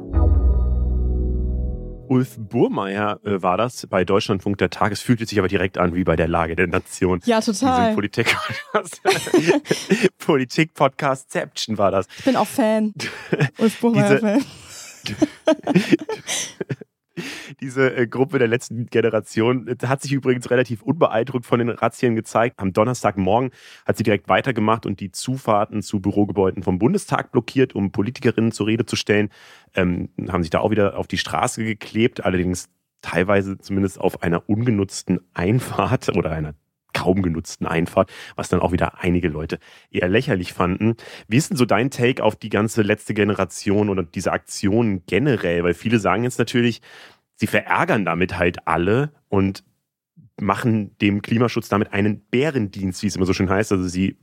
Ulf Burmeier äh, war das bei Deutschlandfunk der Tag. Es fühlte sich aber direkt an wie bei der Lage der Nation. Ja, total. Politik-Podcast. Politik-Podcast-Ception war das. Ich bin auch Fan. Ulf Burmeier-Fan. Diese äh, Gruppe der letzten Generation äh, hat sich übrigens relativ unbeeindruckt von den Razzien gezeigt. Am Donnerstagmorgen hat sie direkt weitergemacht und die Zufahrten zu Bürogebäuden vom Bundestag blockiert, um Politikerinnen zur Rede zu stellen. Ähm, haben sich da auch wieder auf die Straße geklebt, allerdings teilweise zumindest auf einer ungenutzten Einfahrt oder einer kaum genutzten Einfahrt, was dann auch wieder einige Leute eher lächerlich fanden. Wie ist denn so dein Take auf die ganze letzte Generation oder diese Aktion generell? Weil viele sagen jetzt natürlich, sie verärgern damit halt alle und machen dem Klimaschutz damit einen Bärendienst, wie es immer so schön heißt. Also sie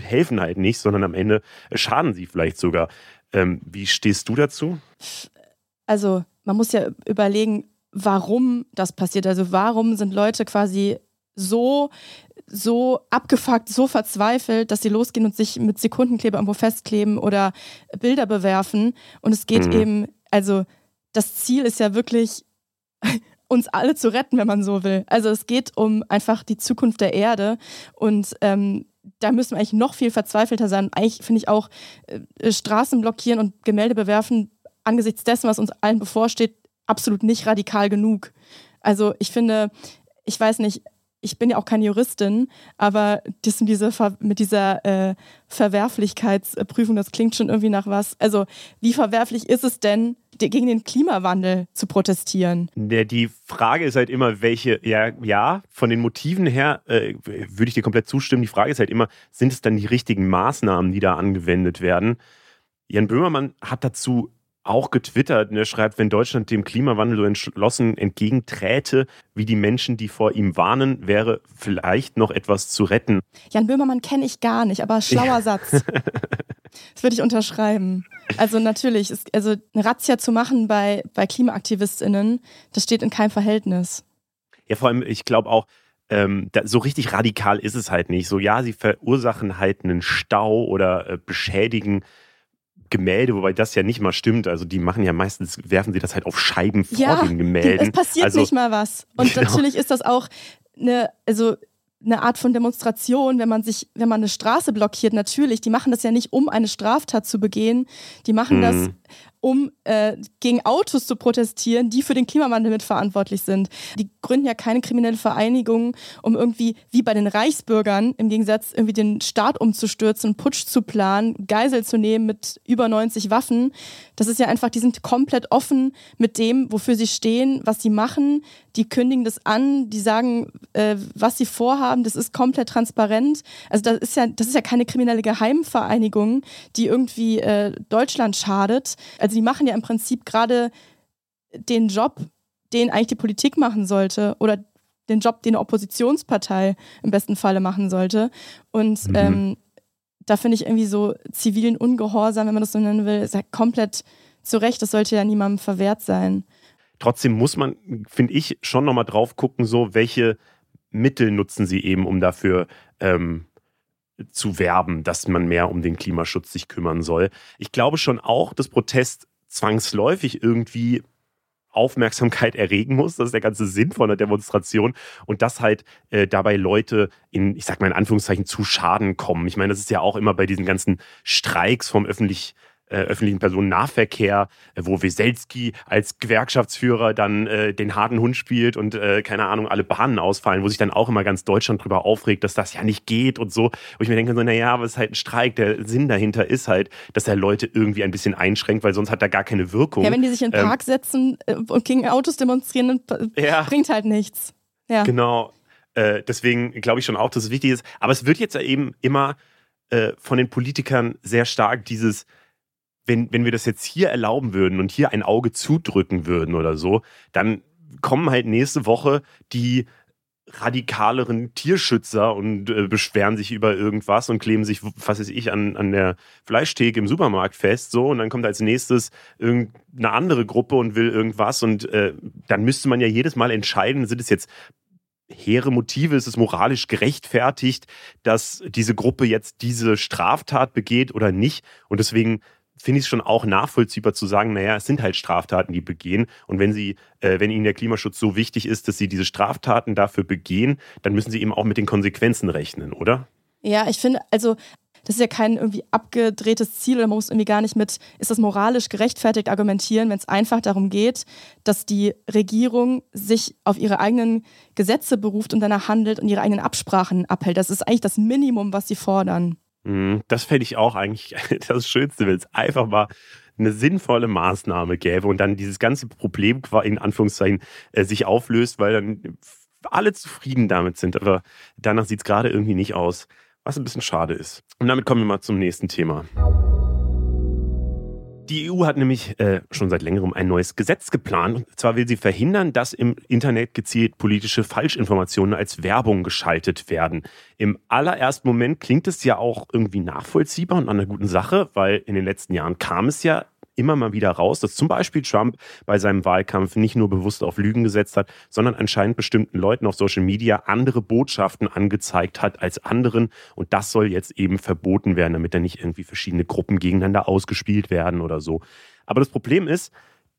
helfen halt nicht, sondern am Ende schaden sie vielleicht sogar. Ähm, wie stehst du dazu? Also man muss ja überlegen, warum das passiert. Also warum sind Leute quasi so so abgefuckt, so verzweifelt, dass sie losgehen und sich mit Sekundenkleber irgendwo festkleben oder Bilder bewerfen. Und es geht mhm. eben, also das Ziel ist ja wirklich, uns alle zu retten, wenn man so will. Also es geht um einfach die Zukunft der Erde und ähm, da müssen wir eigentlich noch viel verzweifelter sein. Eigentlich finde ich auch äh, Straßen blockieren und Gemälde bewerfen angesichts dessen, was uns allen bevorsteht, absolut nicht radikal genug. Also ich finde, ich weiß nicht, ich bin ja auch keine Juristin, aber das mit dieser, mit dieser äh, Verwerflichkeitsprüfung, das klingt schon irgendwie nach was. Also, wie verwerflich ist es denn, gegen den Klimawandel zu protestieren? Die Frage ist halt immer, welche, ja, ja, von den Motiven her äh, würde ich dir komplett zustimmen. Die Frage ist halt immer, sind es dann die richtigen Maßnahmen, die da angewendet werden? Jan Böhmermann hat dazu auch getwittert. Und er schreibt, wenn Deutschland dem Klimawandel so entschlossen entgegenträte, wie die Menschen, die vor ihm warnen, wäre vielleicht noch etwas zu retten. Jan Böhmermann kenne ich gar nicht, aber schlauer ja. Satz. das würde ich unterschreiben. Also natürlich, ist, also eine Razzia zu machen bei, bei KlimaaktivistInnen, das steht in keinem Verhältnis. Ja, vor allem, ich glaube auch, ähm, da, so richtig radikal ist es halt nicht. So, ja, sie verursachen halt einen Stau oder äh, beschädigen Gemälde, wobei das ja nicht mal stimmt. Also die machen ja meistens, werfen sie das halt auf Scheiben vor ja, den Gemälden. Es passiert also, nicht mal was. Und genau. natürlich ist das auch eine, also eine Art von Demonstration, wenn man sich, wenn man eine Straße blockiert, natürlich, die machen das ja nicht, um eine Straftat zu begehen. Die machen mhm. das, um äh, gegen Autos zu protestieren, die für den Klimawandel mitverantwortlich sind. Die gründen ja keine kriminelle Vereinigung, um irgendwie, wie bei den Reichsbürgern, im Gegensatz irgendwie den Staat umzustürzen, Putsch zu planen, Geisel zu nehmen mit über 90 Waffen. Das ist ja einfach, die sind komplett offen mit dem, wofür sie stehen, was sie machen. Die kündigen das an, die sagen, äh, was sie vorhaben. Das ist komplett transparent. Also das ist ja, das ist ja keine kriminelle Geheimvereinigung, die irgendwie äh, Deutschland schadet. Also die machen ja im Prinzip gerade den Job, den eigentlich die Politik machen sollte oder den Job, den eine Oppositionspartei im besten Falle machen sollte. Und mhm. ähm, da finde ich irgendwie so zivilen Ungehorsam, wenn man das so nennen will, ist ja komplett zu Recht. Das sollte ja niemandem verwehrt sein. Trotzdem muss man, finde ich, schon nochmal drauf gucken, so welche Mittel nutzen sie eben, um dafür ähm, zu werben, dass man mehr um den Klimaschutz sich kümmern soll. Ich glaube schon auch, dass Protest zwangsläufig irgendwie Aufmerksamkeit erregen muss. Das ist der ganze Sinn von der Demonstration. Und dass halt äh, dabei Leute in, ich sag mal in Anführungszeichen, zu Schaden kommen. Ich meine, das ist ja auch immer bei diesen ganzen Streiks vom öffentlich öffentlichen Personennahverkehr, äh, wo Weselski als Gewerkschaftsführer dann äh, den harten Hund spielt und äh, keine Ahnung, alle Bahnen ausfallen, wo sich dann auch immer ganz Deutschland drüber aufregt, dass das ja nicht geht und so. Wo ich mir denke, so, naja, aber es ist halt ein Streik. Der Sinn dahinter ist halt, dass er Leute irgendwie ein bisschen einschränkt, weil sonst hat er gar keine Wirkung. Ja, wenn die sich in den ähm, Park ähm, setzen äh, und gegen Autos demonstrieren, ja, bringt halt nichts. Ja. Genau. Äh, deswegen glaube ich schon auch, dass es wichtig ist. Aber es wird jetzt eben immer von den Politikern sehr stark dieses wenn, wenn wir das jetzt hier erlauben würden und hier ein Auge zudrücken würden oder so, dann kommen halt nächste Woche die radikaleren Tierschützer und äh, beschweren sich über irgendwas und kleben sich, was weiß ich, an, an der Fleischtheke im Supermarkt fest, so, und dann kommt als nächstes irgendeine andere Gruppe und will irgendwas und äh, dann müsste man ja jedes Mal entscheiden, sind es jetzt hehre Motive, ist es moralisch gerechtfertigt, dass diese Gruppe jetzt diese Straftat begeht oder nicht? Und deswegen finde ich es schon auch nachvollziehbar zu sagen, naja, es sind halt Straftaten, die begehen. Und wenn sie, äh, wenn ihnen der Klimaschutz so wichtig ist, dass sie diese Straftaten dafür begehen, dann müssen sie eben auch mit den Konsequenzen rechnen, oder? Ja, ich finde, also das ist ja kein irgendwie abgedrehtes Ziel oder man muss irgendwie gar nicht mit, ist das moralisch gerechtfertigt argumentieren, wenn es einfach darum geht, dass die Regierung sich auf ihre eigenen Gesetze beruft und danach handelt und ihre eigenen Absprachen abhält. Das ist eigentlich das Minimum, was sie fordern. Mhm, das fände ich auch eigentlich das Schönste, wenn es einfach mal eine sinnvolle Maßnahme gäbe und dann dieses ganze Problem in Anführungszeichen äh, sich auflöst, weil dann alle zufrieden damit sind. Aber danach sieht es gerade irgendwie nicht aus, was ein bisschen schade ist. Und damit kommen wir mal zum nächsten Thema. Die EU hat nämlich äh, schon seit längerem ein neues Gesetz geplant. Und zwar will sie verhindern, dass im Internet gezielt politische Falschinformationen als Werbung geschaltet werden. Im allerersten Moment klingt es ja auch irgendwie nachvollziehbar und an einer guten Sache, weil in den letzten Jahren kam es ja immer mal wieder raus, dass zum Beispiel Trump bei seinem Wahlkampf nicht nur bewusst auf Lügen gesetzt hat, sondern anscheinend bestimmten Leuten auf Social Media andere Botschaften angezeigt hat als anderen. Und das soll jetzt eben verboten werden, damit da nicht irgendwie verschiedene Gruppen gegeneinander ausgespielt werden oder so. Aber das Problem ist,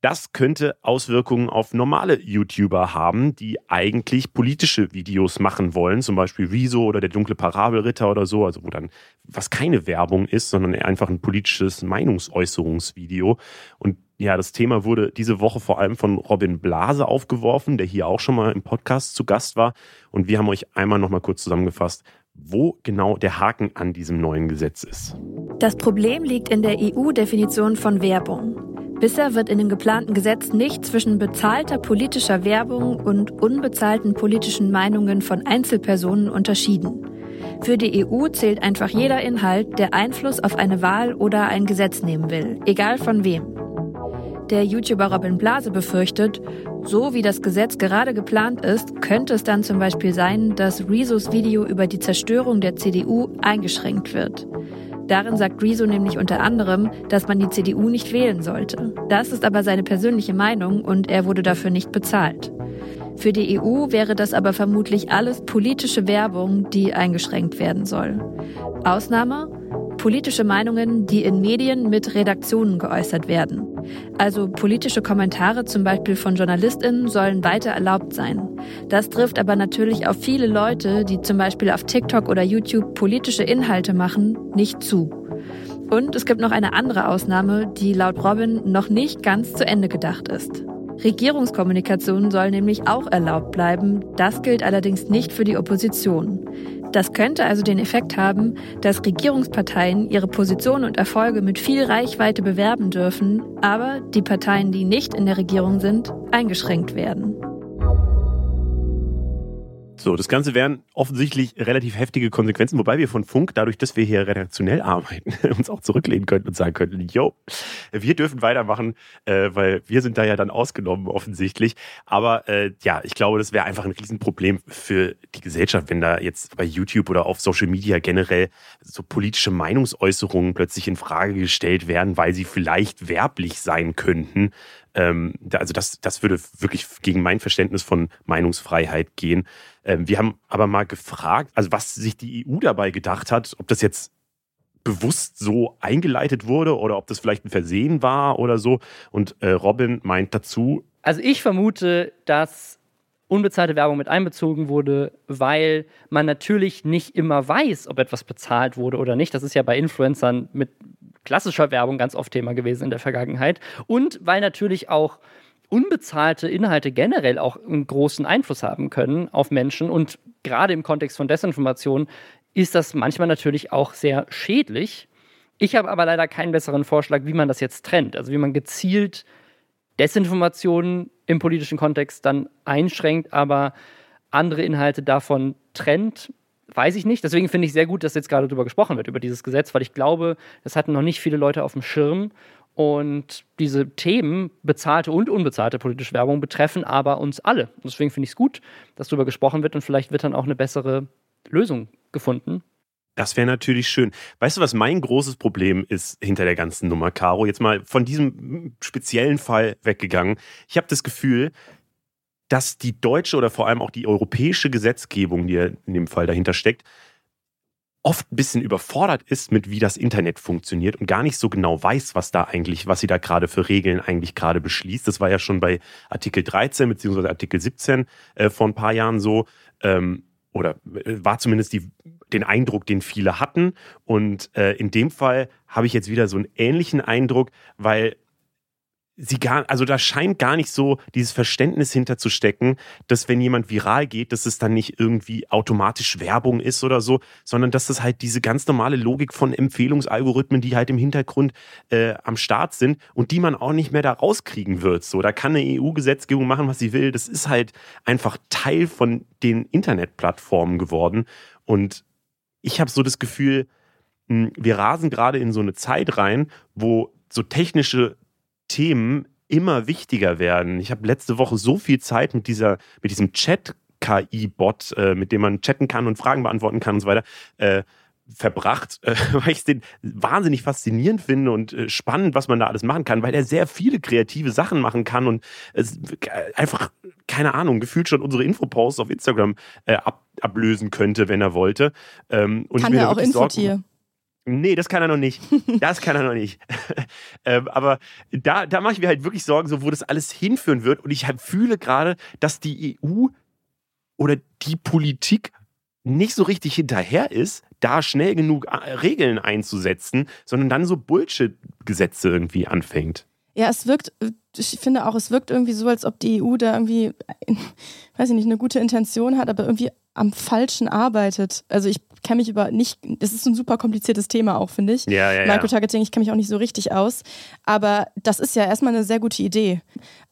das könnte Auswirkungen auf normale YouTuber haben, die eigentlich politische Videos machen wollen, zum Beispiel Rezo oder der dunkle Parabelritter oder so, also wo dann was keine Werbung ist, sondern einfach ein politisches Meinungsäußerungsvideo. Und ja, das Thema wurde diese Woche vor allem von Robin Blase aufgeworfen, der hier auch schon mal im Podcast zu Gast war. Und wir haben euch einmal noch mal kurz zusammengefasst, wo genau der Haken an diesem neuen Gesetz ist. Das Problem liegt in der EU-Definition von Werbung. Bisher wird in dem geplanten Gesetz nicht zwischen bezahlter politischer Werbung und unbezahlten politischen Meinungen von Einzelpersonen unterschieden. Für die EU zählt einfach jeder Inhalt, der Einfluss auf eine Wahl oder ein Gesetz nehmen will, egal von wem. Der YouTuber Robin Blase befürchtet, so wie das Gesetz gerade geplant ist, könnte es dann zum Beispiel sein, dass Rezos Video über die Zerstörung der CDU eingeschränkt wird. Darin sagt Rezo nämlich unter anderem, dass man die CDU nicht wählen sollte. Das ist aber seine persönliche Meinung und er wurde dafür nicht bezahlt. Für die EU wäre das aber vermutlich alles politische Werbung, die eingeschränkt werden soll. Ausnahme? politische Meinungen, die in Medien mit Redaktionen geäußert werden. Also politische Kommentare zum Beispiel von JournalistInnen sollen weiter erlaubt sein. Das trifft aber natürlich auf viele Leute, die zum Beispiel auf TikTok oder YouTube politische Inhalte machen, nicht zu. Und es gibt noch eine andere Ausnahme, die laut Robin noch nicht ganz zu Ende gedacht ist. Regierungskommunikation soll nämlich auch erlaubt bleiben. Das gilt allerdings nicht für die Opposition. Das könnte also den Effekt haben, dass Regierungsparteien ihre Position und Erfolge mit viel Reichweite bewerben dürfen, aber die Parteien, die nicht in der Regierung sind, eingeschränkt werden. So, das Ganze wären offensichtlich relativ heftige Konsequenzen, wobei wir von Funk, dadurch, dass wir hier redaktionell arbeiten, uns auch zurücklehnen könnten und sagen könnten, yo, wir dürfen weitermachen, äh, weil wir sind da ja dann ausgenommen offensichtlich. Aber äh, ja, ich glaube, das wäre einfach ein Riesenproblem für die Gesellschaft, wenn da jetzt bei YouTube oder auf Social Media generell so politische Meinungsäußerungen plötzlich in Frage gestellt werden, weil sie vielleicht werblich sein könnten. Ähm, also das, das würde wirklich gegen mein Verständnis von Meinungsfreiheit gehen. Ähm, wir haben aber mal gefragt, also was sich die EU dabei gedacht hat, ob das jetzt bewusst so eingeleitet wurde oder ob das vielleicht ein Versehen war oder so. Und äh, Robin meint dazu. Also ich vermute, dass unbezahlte Werbung mit einbezogen wurde, weil man natürlich nicht immer weiß, ob etwas bezahlt wurde oder nicht. Das ist ja bei Influencern mit klassischer Werbung ganz oft Thema gewesen in der Vergangenheit. Und weil natürlich auch unbezahlte Inhalte generell auch einen großen Einfluss haben können auf Menschen. Und gerade im Kontext von Desinformation ist das manchmal natürlich auch sehr schädlich. Ich habe aber leider keinen besseren Vorschlag, wie man das jetzt trennt. Also wie man gezielt Desinformationen im politischen Kontext dann einschränkt, aber andere Inhalte davon trennt weiß ich nicht. Deswegen finde ich sehr gut, dass jetzt gerade darüber gesprochen wird, über dieses Gesetz, weil ich glaube, das hatten noch nicht viele Leute auf dem Schirm. Und diese Themen, bezahlte und unbezahlte politische Werbung, betreffen aber uns alle. Und deswegen finde ich es gut, dass darüber gesprochen wird und vielleicht wird dann auch eine bessere Lösung gefunden. Das wäre natürlich schön. Weißt du, was mein großes Problem ist hinter der ganzen Nummer, Caro? Jetzt mal von diesem speziellen Fall weggegangen. Ich habe das Gefühl, dass die deutsche oder vor allem auch die europäische Gesetzgebung, die in dem Fall dahinter steckt, oft ein bisschen überfordert ist mit, wie das Internet funktioniert und gar nicht so genau weiß, was da eigentlich, was sie da gerade für Regeln eigentlich gerade beschließt. Das war ja schon bei Artikel 13 beziehungsweise Artikel 17 äh, vor ein paar Jahren so. Ähm, oder äh, war zumindest die, den Eindruck, den viele hatten. Und äh, in dem Fall habe ich jetzt wieder so einen ähnlichen Eindruck, weil sie gar, also da scheint gar nicht so dieses Verständnis hinterzustecken, dass wenn jemand viral geht, dass es dann nicht irgendwie automatisch Werbung ist oder so, sondern dass das halt diese ganz normale Logik von Empfehlungsalgorithmen, die halt im Hintergrund äh, am Start sind und die man auch nicht mehr da rauskriegen wird. So, da kann eine EU-Gesetzgebung machen, was sie will. Das ist halt einfach Teil von den Internetplattformen geworden. Und ich habe so das Gefühl, hm, wir rasen gerade in so eine Zeit rein, wo so technische Themen immer wichtiger werden. Ich habe letzte Woche so viel Zeit mit dieser, mit diesem Chat KI-Bot, äh, mit dem man chatten kann und Fragen beantworten kann und so weiter, äh, verbracht, äh, weil ich den wahnsinnig faszinierend finde und äh, spannend, was man da alles machen kann, weil er sehr viele kreative Sachen machen kann und es einfach, keine Ahnung, gefühlt schon unsere Infoposts auf Instagram äh, ab, ablösen könnte, wenn er wollte. Ähm, und kann er auch Infotier? Nee, das kann er noch nicht. Das kann er noch nicht. ähm, aber da, da mache ich mir halt wirklich Sorgen, so wo das alles hinführen wird. Und ich fühle gerade, dass die EU oder die Politik nicht so richtig hinterher ist, da schnell genug äh, Regeln einzusetzen, sondern dann so Bullshit-Gesetze irgendwie anfängt. Ja, es wirkt, ich finde auch, es wirkt irgendwie so, als ob die EU da irgendwie, weiß ich nicht, eine gute Intention hat, aber irgendwie am Falschen arbeitet. Also ich kenne mich über nicht, das ist ein super kompliziertes Thema auch, finde ich. Ja, ja, Microtargeting, ich kenne mich auch nicht so richtig aus. Aber das ist ja erstmal eine sehr gute Idee.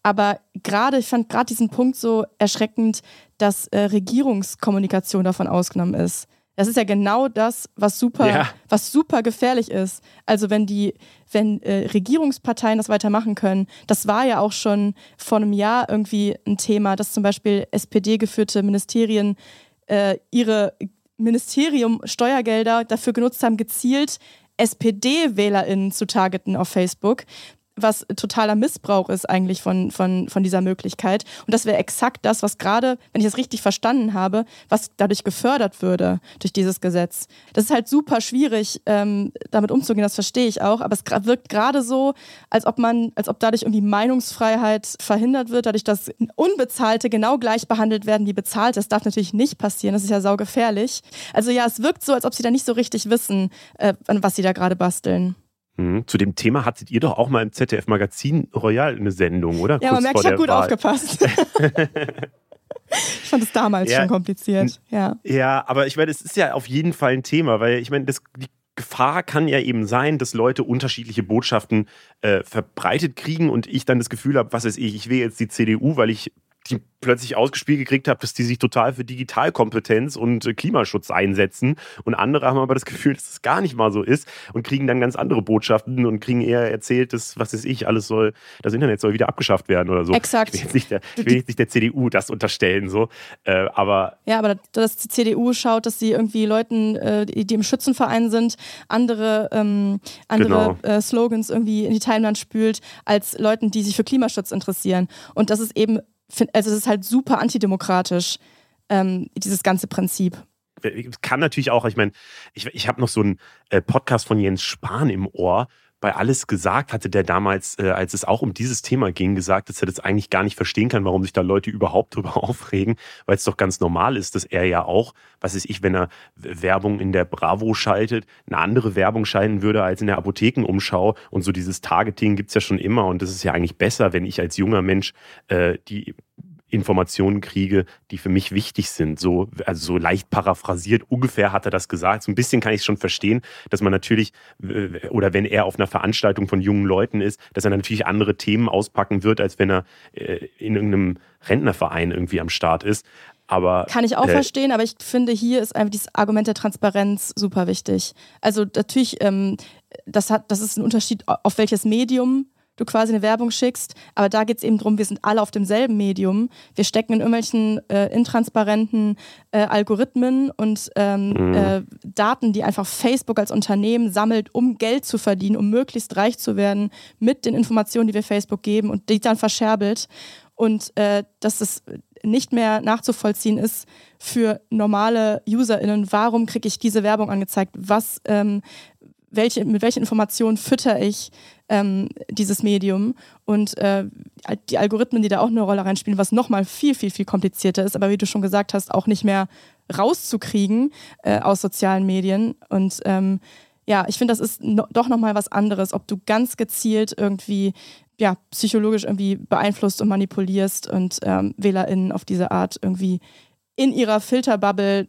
Aber gerade, ich fand gerade diesen Punkt so erschreckend, dass äh, Regierungskommunikation davon ausgenommen ist. Das ist ja genau das, was super, ja. was super gefährlich ist. Also wenn die, wenn äh, Regierungsparteien das weitermachen können, das war ja auch schon vor einem Jahr irgendwie ein Thema, dass zum Beispiel SPD-geführte Ministerien äh, ihre Ministerium Steuergelder dafür genutzt haben, gezielt SPD-WählerInnen zu targeten auf Facebook was totaler Missbrauch ist eigentlich von, von, von dieser Möglichkeit. Und das wäre exakt das, was gerade, wenn ich das richtig verstanden habe, was dadurch gefördert würde durch dieses Gesetz. Das ist halt super schwierig, ähm, damit umzugehen, das verstehe ich auch, aber es wirkt gerade so, als ob man, als ob dadurch irgendwie Meinungsfreiheit verhindert wird, dadurch, dass Unbezahlte genau gleich behandelt werden wie Bezahlte. Das darf natürlich nicht passieren, das ist ja saugefährlich. Also ja, es wirkt so, als ob sie da nicht so richtig wissen, äh, was sie da gerade basteln. Mhm. Zu dem Thema hattet ihr doch auch mal im ZDF Magazin Royal eine Sendung, oder? Ja, Kurz man merkt, ich habe gut Wahl. aufgepasst. ich fand es damals ja, schon kompliziert. Ja. ja, aber ich meine, es ist ja auf jeden Fall ein Thema, weil ich meine, das, die Gefahr kann ja eben sein, dass Leute unterschiedliche Botschaften äh, verbreitet kriegen und ich dann das Gefühl habe, was weiß ich, ich will jetzt die CDU, weil ich die plötzlich ausgespielt gekriegt habe, dass die sich total für Digitalkompetenz und äh, Klimaschutz einsetzen. Und andere haben aber das Gefühl, dass es das gar nicht mal so ist und kriegen dann ganz andere Botschaften und kriegen eher erzählt, dass, was weiß ich, alles soll, das Internet soll wieder abgeschafft werden oder so. Exakt. Ich will jetzt nicht der, will jetzt nicht der CDU das unterstellen, so. Äh, aber. Ja, aber dass die CDU schaut, dass sie irgendwie Leuten, äh, die im Schützenverein sind, andere, ähm, andere genau. äh, Slogans irgendwie in die Timeline spült, als Leuten, die sich für Klimaschutz interessieren. Und das ist eben also es ist halt super antidemokratisch, ähm, dieses ganze Prinzip. Kann natürlich auch, ich meine, ich, ich habe noch so einen äh, Podcast von Jens Spahn im Ohr, bei alles gesagt hatte der damals, äh, als es auch um dieses Thema ging, gesagt, dass er das eigentlich gar nicht verstehen kann, warum sich da Leute überhaupt drüber aufregen, weil es doch ganz normal ist, dass er ja auch, was weiß ich, wenn er Werbung in der Bravo schaltet, eine andere Werbung schalten würde als in der Apothekenumschau. Und so dieses Targeting gibt es ja schon immer und das ist ja eigentlich besser, wenn ich als junger Mensch äh, die Informationen kriege, die für mich wichtig sind. So, also so leicht paraphrasiert, ungefähr hat er das gesagt. So ein bisschen kann ich es schon verstehen, dass man natürlich, äh, oder wenn er auf einer Veranstaltung von jungen Leuten ist, dass er natürlich andere Themen auspacken wird, als wenn er äh, in irgendeinem Rentnerverein irgendwie am Start ist. Aber, Kann ich auch äh, verstehen, aber ich finde, hier ist einfach dieses Argument der Transparenz super wichtig. Also natürlich, ähm, das, hat, das ist ein Unterschied, auf welches Medium du quasi eine Werbung schickst. Aber da geht es eben darum, wir sind alle auf demselben Medium. Wir stecken in irgendwelchen äh, intransparenten äh, Algorithmen und ähm, mhm. äh, Daten, die einfach Facebook als Unternehmen sammelt, um Geld zu verdienen, um möglichst reich zu werden mit den Informationen, die wir Facebook geben und die dann verscherbelt. Und äh, dass es nicht mehr nachzuvollziehen ist für normale UserInnen, warum kriege ich diese Werbung angezeigt? Was, ähm, welche, mit welchen Informationen fütter ich ähm, dieses Medium und äh, die Algorithmen, die da auch eine Rolle reinspielen, was nochmal viel, viel, viel komplizierter ist, aber wie du schon gesagt hast, auch nicht mehr rauszukriegen äh, aus sozialen Medien. Und ähm, ja, ich finde, das ist no doch nochmal was anderes, ob du ganz gezielt irgendwie ja, psychologisch irgendwie beeinflusst und manipulierst und ähm, WählerInnen auf diese Art irgendwie in ihrer Filterbubble,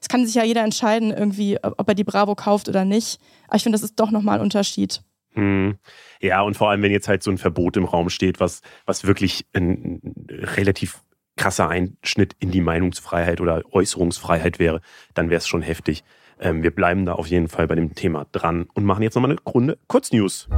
es kann sich ja jeder entscheiden, irgendwie, ob er die Bravo kauft oder nicht. Aber ich finde, das ist doch nochmal ein Unterschied. Hm. Ja, und vor allem, wenn jetzt halt so ein Verbot im Raum steht, was, was wirklich ein relativ krasser Einschnitt in die Meinungsfreiheit oder Äußerungsfreiheit wäre, dann wäre es schon heftig. Ähm, wir bleiben da auf jeden Fall bei dem Thema dran und machen jetzt nochmal eine Runde Kurznews.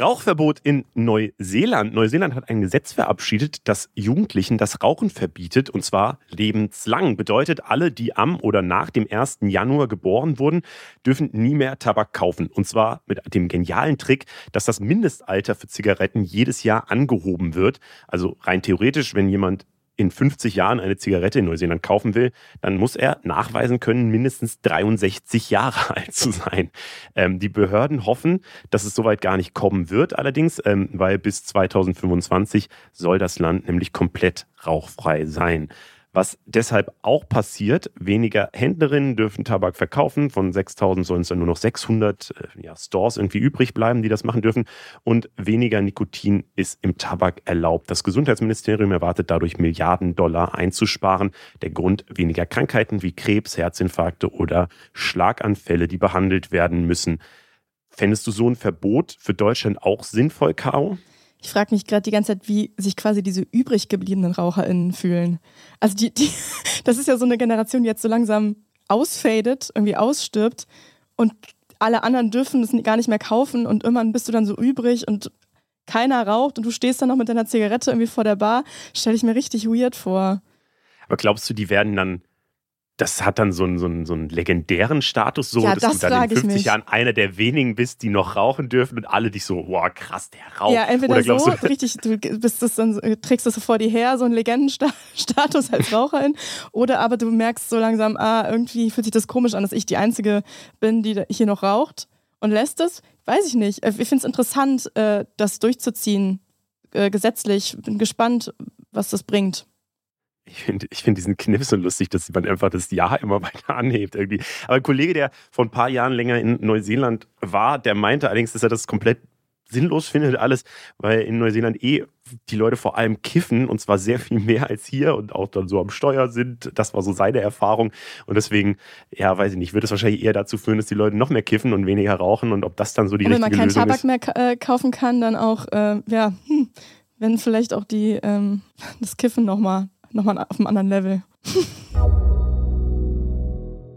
Rauchverbot in Neuseeland. Neuseeland hat ein Gesetz verabschiedet, das Jugendlichen das Rauchen verbietet, und zwar lebenslang. Bedeutet, alle, die am oder nach dem 1. Januar geboren wurden, dürfen nie mehr Tabak kaufen. Und zwar mit dem genialen Trick, dass das Mindestalter für Zigaretten jedes Jahr angehoben wird. Also rein theoretisch, wenn jemand in 50 Jahren eine Zigarette in Neuseeland kaufen will, dann muss er nachweisen können, mindestens 63 Jahre alt zu sein. Ähm, die Behörden hoffen, dass es soweit gar nicht kommen wird, allerdings, ähm, weil bis 2025 soll das Land nämlich komplett rauchfrei sein. Was deshalb auch passiert, weniger Händlerinnen dürfen Tabak verkaufen. Von 6000 sollen es dann nur noch 600 äh, ja, Stores irgendwie übrig bleiben, die das machen dürfen. Und weniger Nikotin ist im Tabak erlaubt. Das Gesundheitsministerium erwartet dadurch Milliarden Dollar einzusparen. Der Grund weniger Krankheiten wie Krebs, Herzinfarkte oder Schlaganfälle, die behandelt werden müssen. Fändest du so ein Verbot für Deutschland auch sinnvoll, Caro? Ich frage mich gerade die ganze Zeit, wie sich quasi diese übrig gebliebenen RaucherInnen fühlen. Also die, die, das ist ja so eine Generation, die jetzt so langsam ausfadet, irgendwie ausstirbt und alle anderen dürfen es gar nicht mehr kaufen und irgendwann bist du dann so übrig und keiner raucht und du stehst dann noch mit deiner Zigarette irgendwie vor der Bar. Stelle ich mir richtig weird vor. Aber glaubst du, die werden dann das hat dann so einen, so einen, so einen legendären Status, so ja, dass das du dann in 50 mich. Jahren einer der wenigen bist, die noch rauchen dürfen und alle dich so, wow, krass, der raucht. Ja, entweder Oder so, du, richtig, du bist das dann, trägst das so vor dir her, so einen Legendenstatus als Raucherin, oder aber du merkst so langsam, ah, irgendwie fühlt sich das komisch an, dass ich die Einzige bin, die hier noch raucht und lässt es. Weiß ich nicht. Ich finde es interessant, äh, das durchzuziehen, äh, gesetzlich. Bin gespannt, was das bringt. Ich finde ich find diesen Kniff so lustig, dass man einfach das Jahr immer weiter anhebt irgendwie. Aber ein Kollege, der vor ein paar Jahren länger in Neuseeland war, der meinte allerdings, dass er das komplett sinnlos findet alles, weil in Neuseeland eh die Leute vor allem kiffen und zwar sehr viel mehr als hier und auch dann so am Steuer sind. Das war so seine Erfahrung und deswegen, ja, weiß ich nicht, wird es wahrscheinlich eher dazu führen, dass die Leute noch mehr kiffen und weniger rauchen und ob das dann so die und wenn richtige man keinen Lösung Tabak ist. mehr äh, kaufen kann, dann auch, äh, ja, hm, wenn vielleicht auch die, ähm, das Kiffen nochmal nochmal auf einem anderen Level.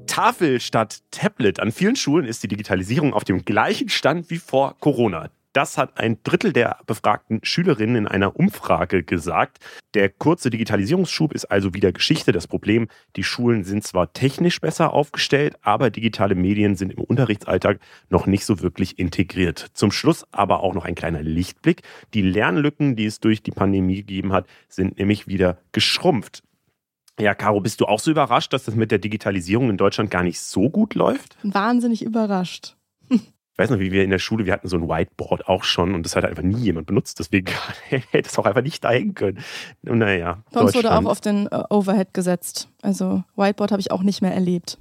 Tafel statt Tablet. An vielen Schulen ist die Digitalisierung auf dem gleichen Stand wie vor Corona. Das hat ein Drittel der befragten Schülerinnen in einer Umfrage gesagt. Der kurze Digitalisierungsschub ist also wieder Geschichte. Das Problem, die Schulen sind zwar technisch besser aufgestellt, aber digitale Medien sind im Unterrichtsalltag noch nicht so wirklich integriert. Zum Schluss aber auch noch ein kleiner Lichtblick. Die Lernlücken, die es durch die Pandemie gegeben hat, sind nämlich wieder geschrumpft. Ja, Caro, bist du auch so überrascht, dass das mit der Digitalisierung in Deutschland gar nicht so gut läuft? Wahnsinnig überrascht. Ich weiß noch, wie wir in der Schule, wir hatten so ein Whiteboard auch schon und das hat einfach nie jemand benutzt. Deswegen hätte es auch einfach nicht da hängen können. Naja. Bei uns wurde auch auf den äh, Overhead gesetzt. Also Whiteboard habe ich auch nicht mehr erlebt.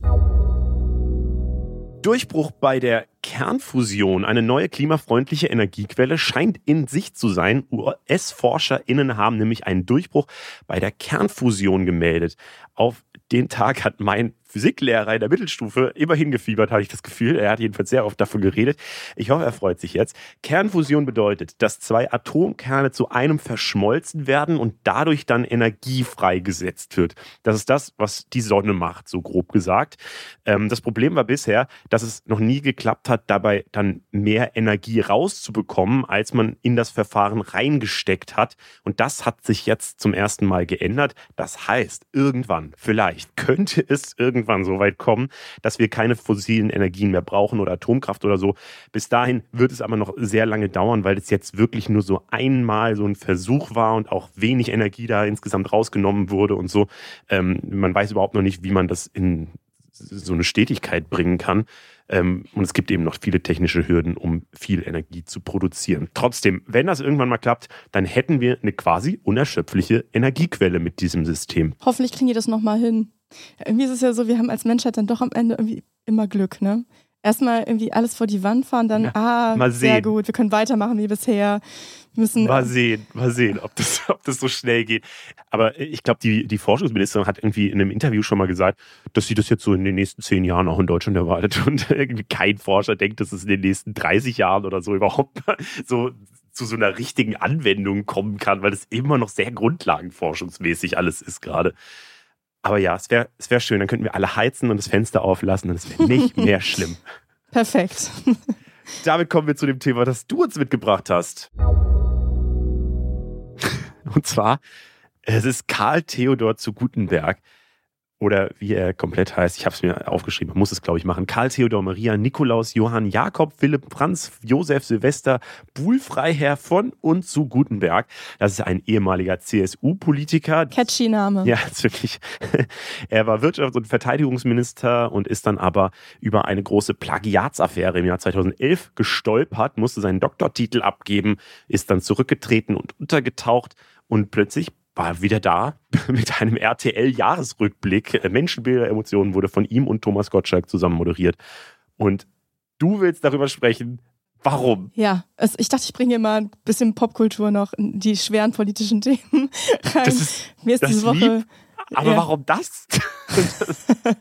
Durchbruch bei der Kernfusion. Eine neue klimafreundliche Energiequelle scheint in Sicht zu sein. US-ForscherInnen haben nämlich einen Durchbruch bei der Kernfusion gemeldet. Auf den Tag hat mein Physiklehrer in der Mittelstufe immer hingefiebert, hatte ich das Gefühl. Er hat jedenfalls sehr oft davon geredet. Ich hoffe, er freut sich jetzt. Kernfusion bedeutet, dass zwei Atomkerne zu einem verschmolzen werden und dadurch dann Energie freigesetzt wird. Das ist das, was die Sonne macht, so grob gesagt. Ähm, das Problem war bisher, dass es noch nie geklappt hat, dabei dann mehr Energie rauszubekommen, als man in das Verfahren reingesteckt hat. Und das hat sich jetzt zum ersten Mal geändert. Das heißt, irgendwann, vielleicht könnte es irgendwann so weit kommen, dass wir keine fossilen Energien mehr brauchen oder Atomkraft oder so. Bis dahin wird es aber noch sehr lange dauern, weil es jetzt wirklich nur so einmal so ein Versuch war und auch wenig Energie da insgesamt rausgenommen wurde und so. Ähm, man weiß überhaupt noch nicht, wie man das in so eine Stetigkeit bringen kann. Ähm, und es gibt eben noch viele technische Hürden, um viel Energie zu produzieren. Trotzdem, wenn das irgendwann mal klappt, dann hätten wir eine quasi unerschöpfliche Energiequelle mit diesem System. Hoffentlich kriegen die das nochmal hin. Irgendwie ist es ja so, wir haben als Menschheit dann doch am Ende irgendwie immer Glück, ne? Erstmal irgendwie alles vor die Wand fahren, dann, Ja, ah, mal sehr gut, wir können weitermachen wie bisher. Müssen, Mal sehen, mal sehen, ob das, ob das so schnell geht. Aber ich glaube, die, die Forschungsministerin hat irgendwie in einem Interview schon mal gesagt, dass sie das jetzt so in den nächsten zehn Jahren auch in Deutschland erwartet. Und irgendwie kein Forscher denkt, dass es in den nächsten 30 Jahren oder so überhaupt so zu so einer richtigen Anwendung kommen kann, weil das immer noch sehr grundlagenforschungsmäßig alles ist gerade. Aber ja, es wäre es wär schön, dann könnten wir alle heizen und das Fenster auflassen und es wäre nicht mehr schlimm. Perfekt. damit kommen wir zu dem Thema, das du uns mitgebracht hast. Und zwar, es ist Karl Theodor zu Gutenberg oder wie er komplett heißt, ich habe es mir aufgeschrieben, man muss es, glaube ich, machen. Karl Theodor Maria Nikolaus Johann Jakob Philipp Franz Josef Silvester Buhl Freiherr von und zu Gutenberg. Das ist ein ehemaliger CSU-Politiker. Catchy Name. Ja, wirklich. Er war Wirtschafts- und Verteidigungsminister und ist dann aber über eine große Plagiatsaffäre im Jahr 2011 gestolpert, musste seinen Doktortitel abgeben, ist dann zurückgetreten und untergetaucht und plötzlich war wieder da mit einem RTL-Jahresrückblick. Menschenbilder, Emotionen wurde von ihm und Thomas Gottschalk zusammen moderiert. Und du willst darüber sprechen, warum? Ja, es, ich dachte, ich bringe hier mal ein bisschen Popkultur noch, die schweren politischen Themen rein. Das ist, Mir ist diese lieb, Woche. aber ja. warum das?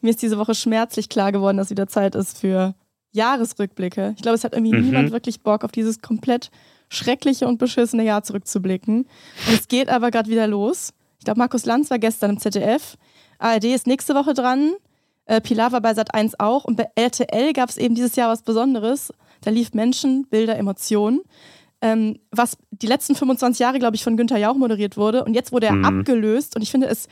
Mir ist diese Woche schmerzlich klar geworden, dass wieder Zeit ist für Jahresrückblicke. Ich glaube, es hat irgendwie Mhm. niemand wirklich Bock auf dieses komplett schreckliche und beschissene Jahr zurückzublicken. Und es geht aber gerade wieder los. Ich glaube, Markus Lanz war gestern im ZDF. ARD ist nächste Woche dran. Äh, Pilar war bei Sat 1 auch. Und bei RTL gab es eben dieses Jahr was Besonderes. Da lief Menschen, Bilder, Emotionen. Ähm, was die letzten 25 Jahre, glaube ich, von Günther Jauch moderiert wurde. Und jetzt wurde er Mhm. abgelöst. Und ich finde es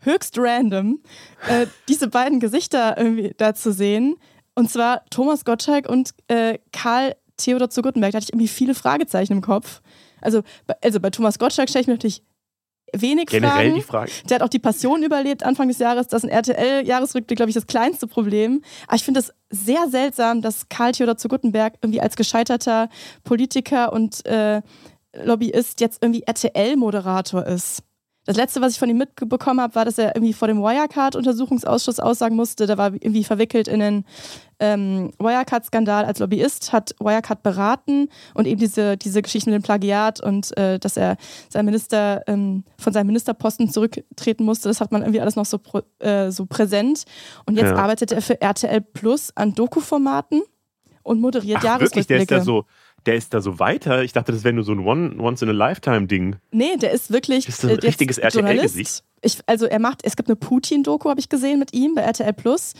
höchst random, äh, diese beiden Gesichter irgendwie da zu sehen. Und zwar Thomas Gottschalk und äh, Karl Theodor zu Gutenberg. Da hatte ich irgendwie viele Fragezeichen im Kopf. Also, bei- also bei Thomas Gottschalk stelle ich mir natürlich wenig Generell Fragen. die Frage. Der hat auch die Passion überlebt Anfang des Jahres. Das ist ein RTL-Jahresrückblick, glaube ich, das kleinste Problem. Aber ich finde es sehr seltsam, dass Karl Theodor zu Gutenberg irgendwie als gescheiterter Politiker und äh, Lobbyist jetzt irgendwie RTL-Moderator ist. Das letzte, was ich von ihm mitbekommen habe, war, dass er irgendwie vor dem Wirecard-Untersuchungsausschuss aussagen musste. Der war irgendwie verwickelt in den ähm, Wirecard-Skandal als Lobbyist, hat Wirecard beraten und eben diese, diese Geschichte mit dem Plagiat und äh, dass er sein Minister, ähm, von seinem Ministerposten zurücktreten musste. Das hat man irgendwie alles noch so, äh, so präsent. Und jetzt Ja. arbeitet er für RTL Plus an Doku-Formaten und moderiert Ach, wirklich, der ist Jahresrückblicke. da so, der ist da so weiter. Ich dachte, das wäre nur so ein One, Once-in-a-Lifetime-Ding. Nee, der ist wirklich Ist das ein äh, richtiges. RTL-Gesicht? Ich, also er macht, es gibt eine Putin-Doku, habe ich gesehen mit ihm bei RTL Plus.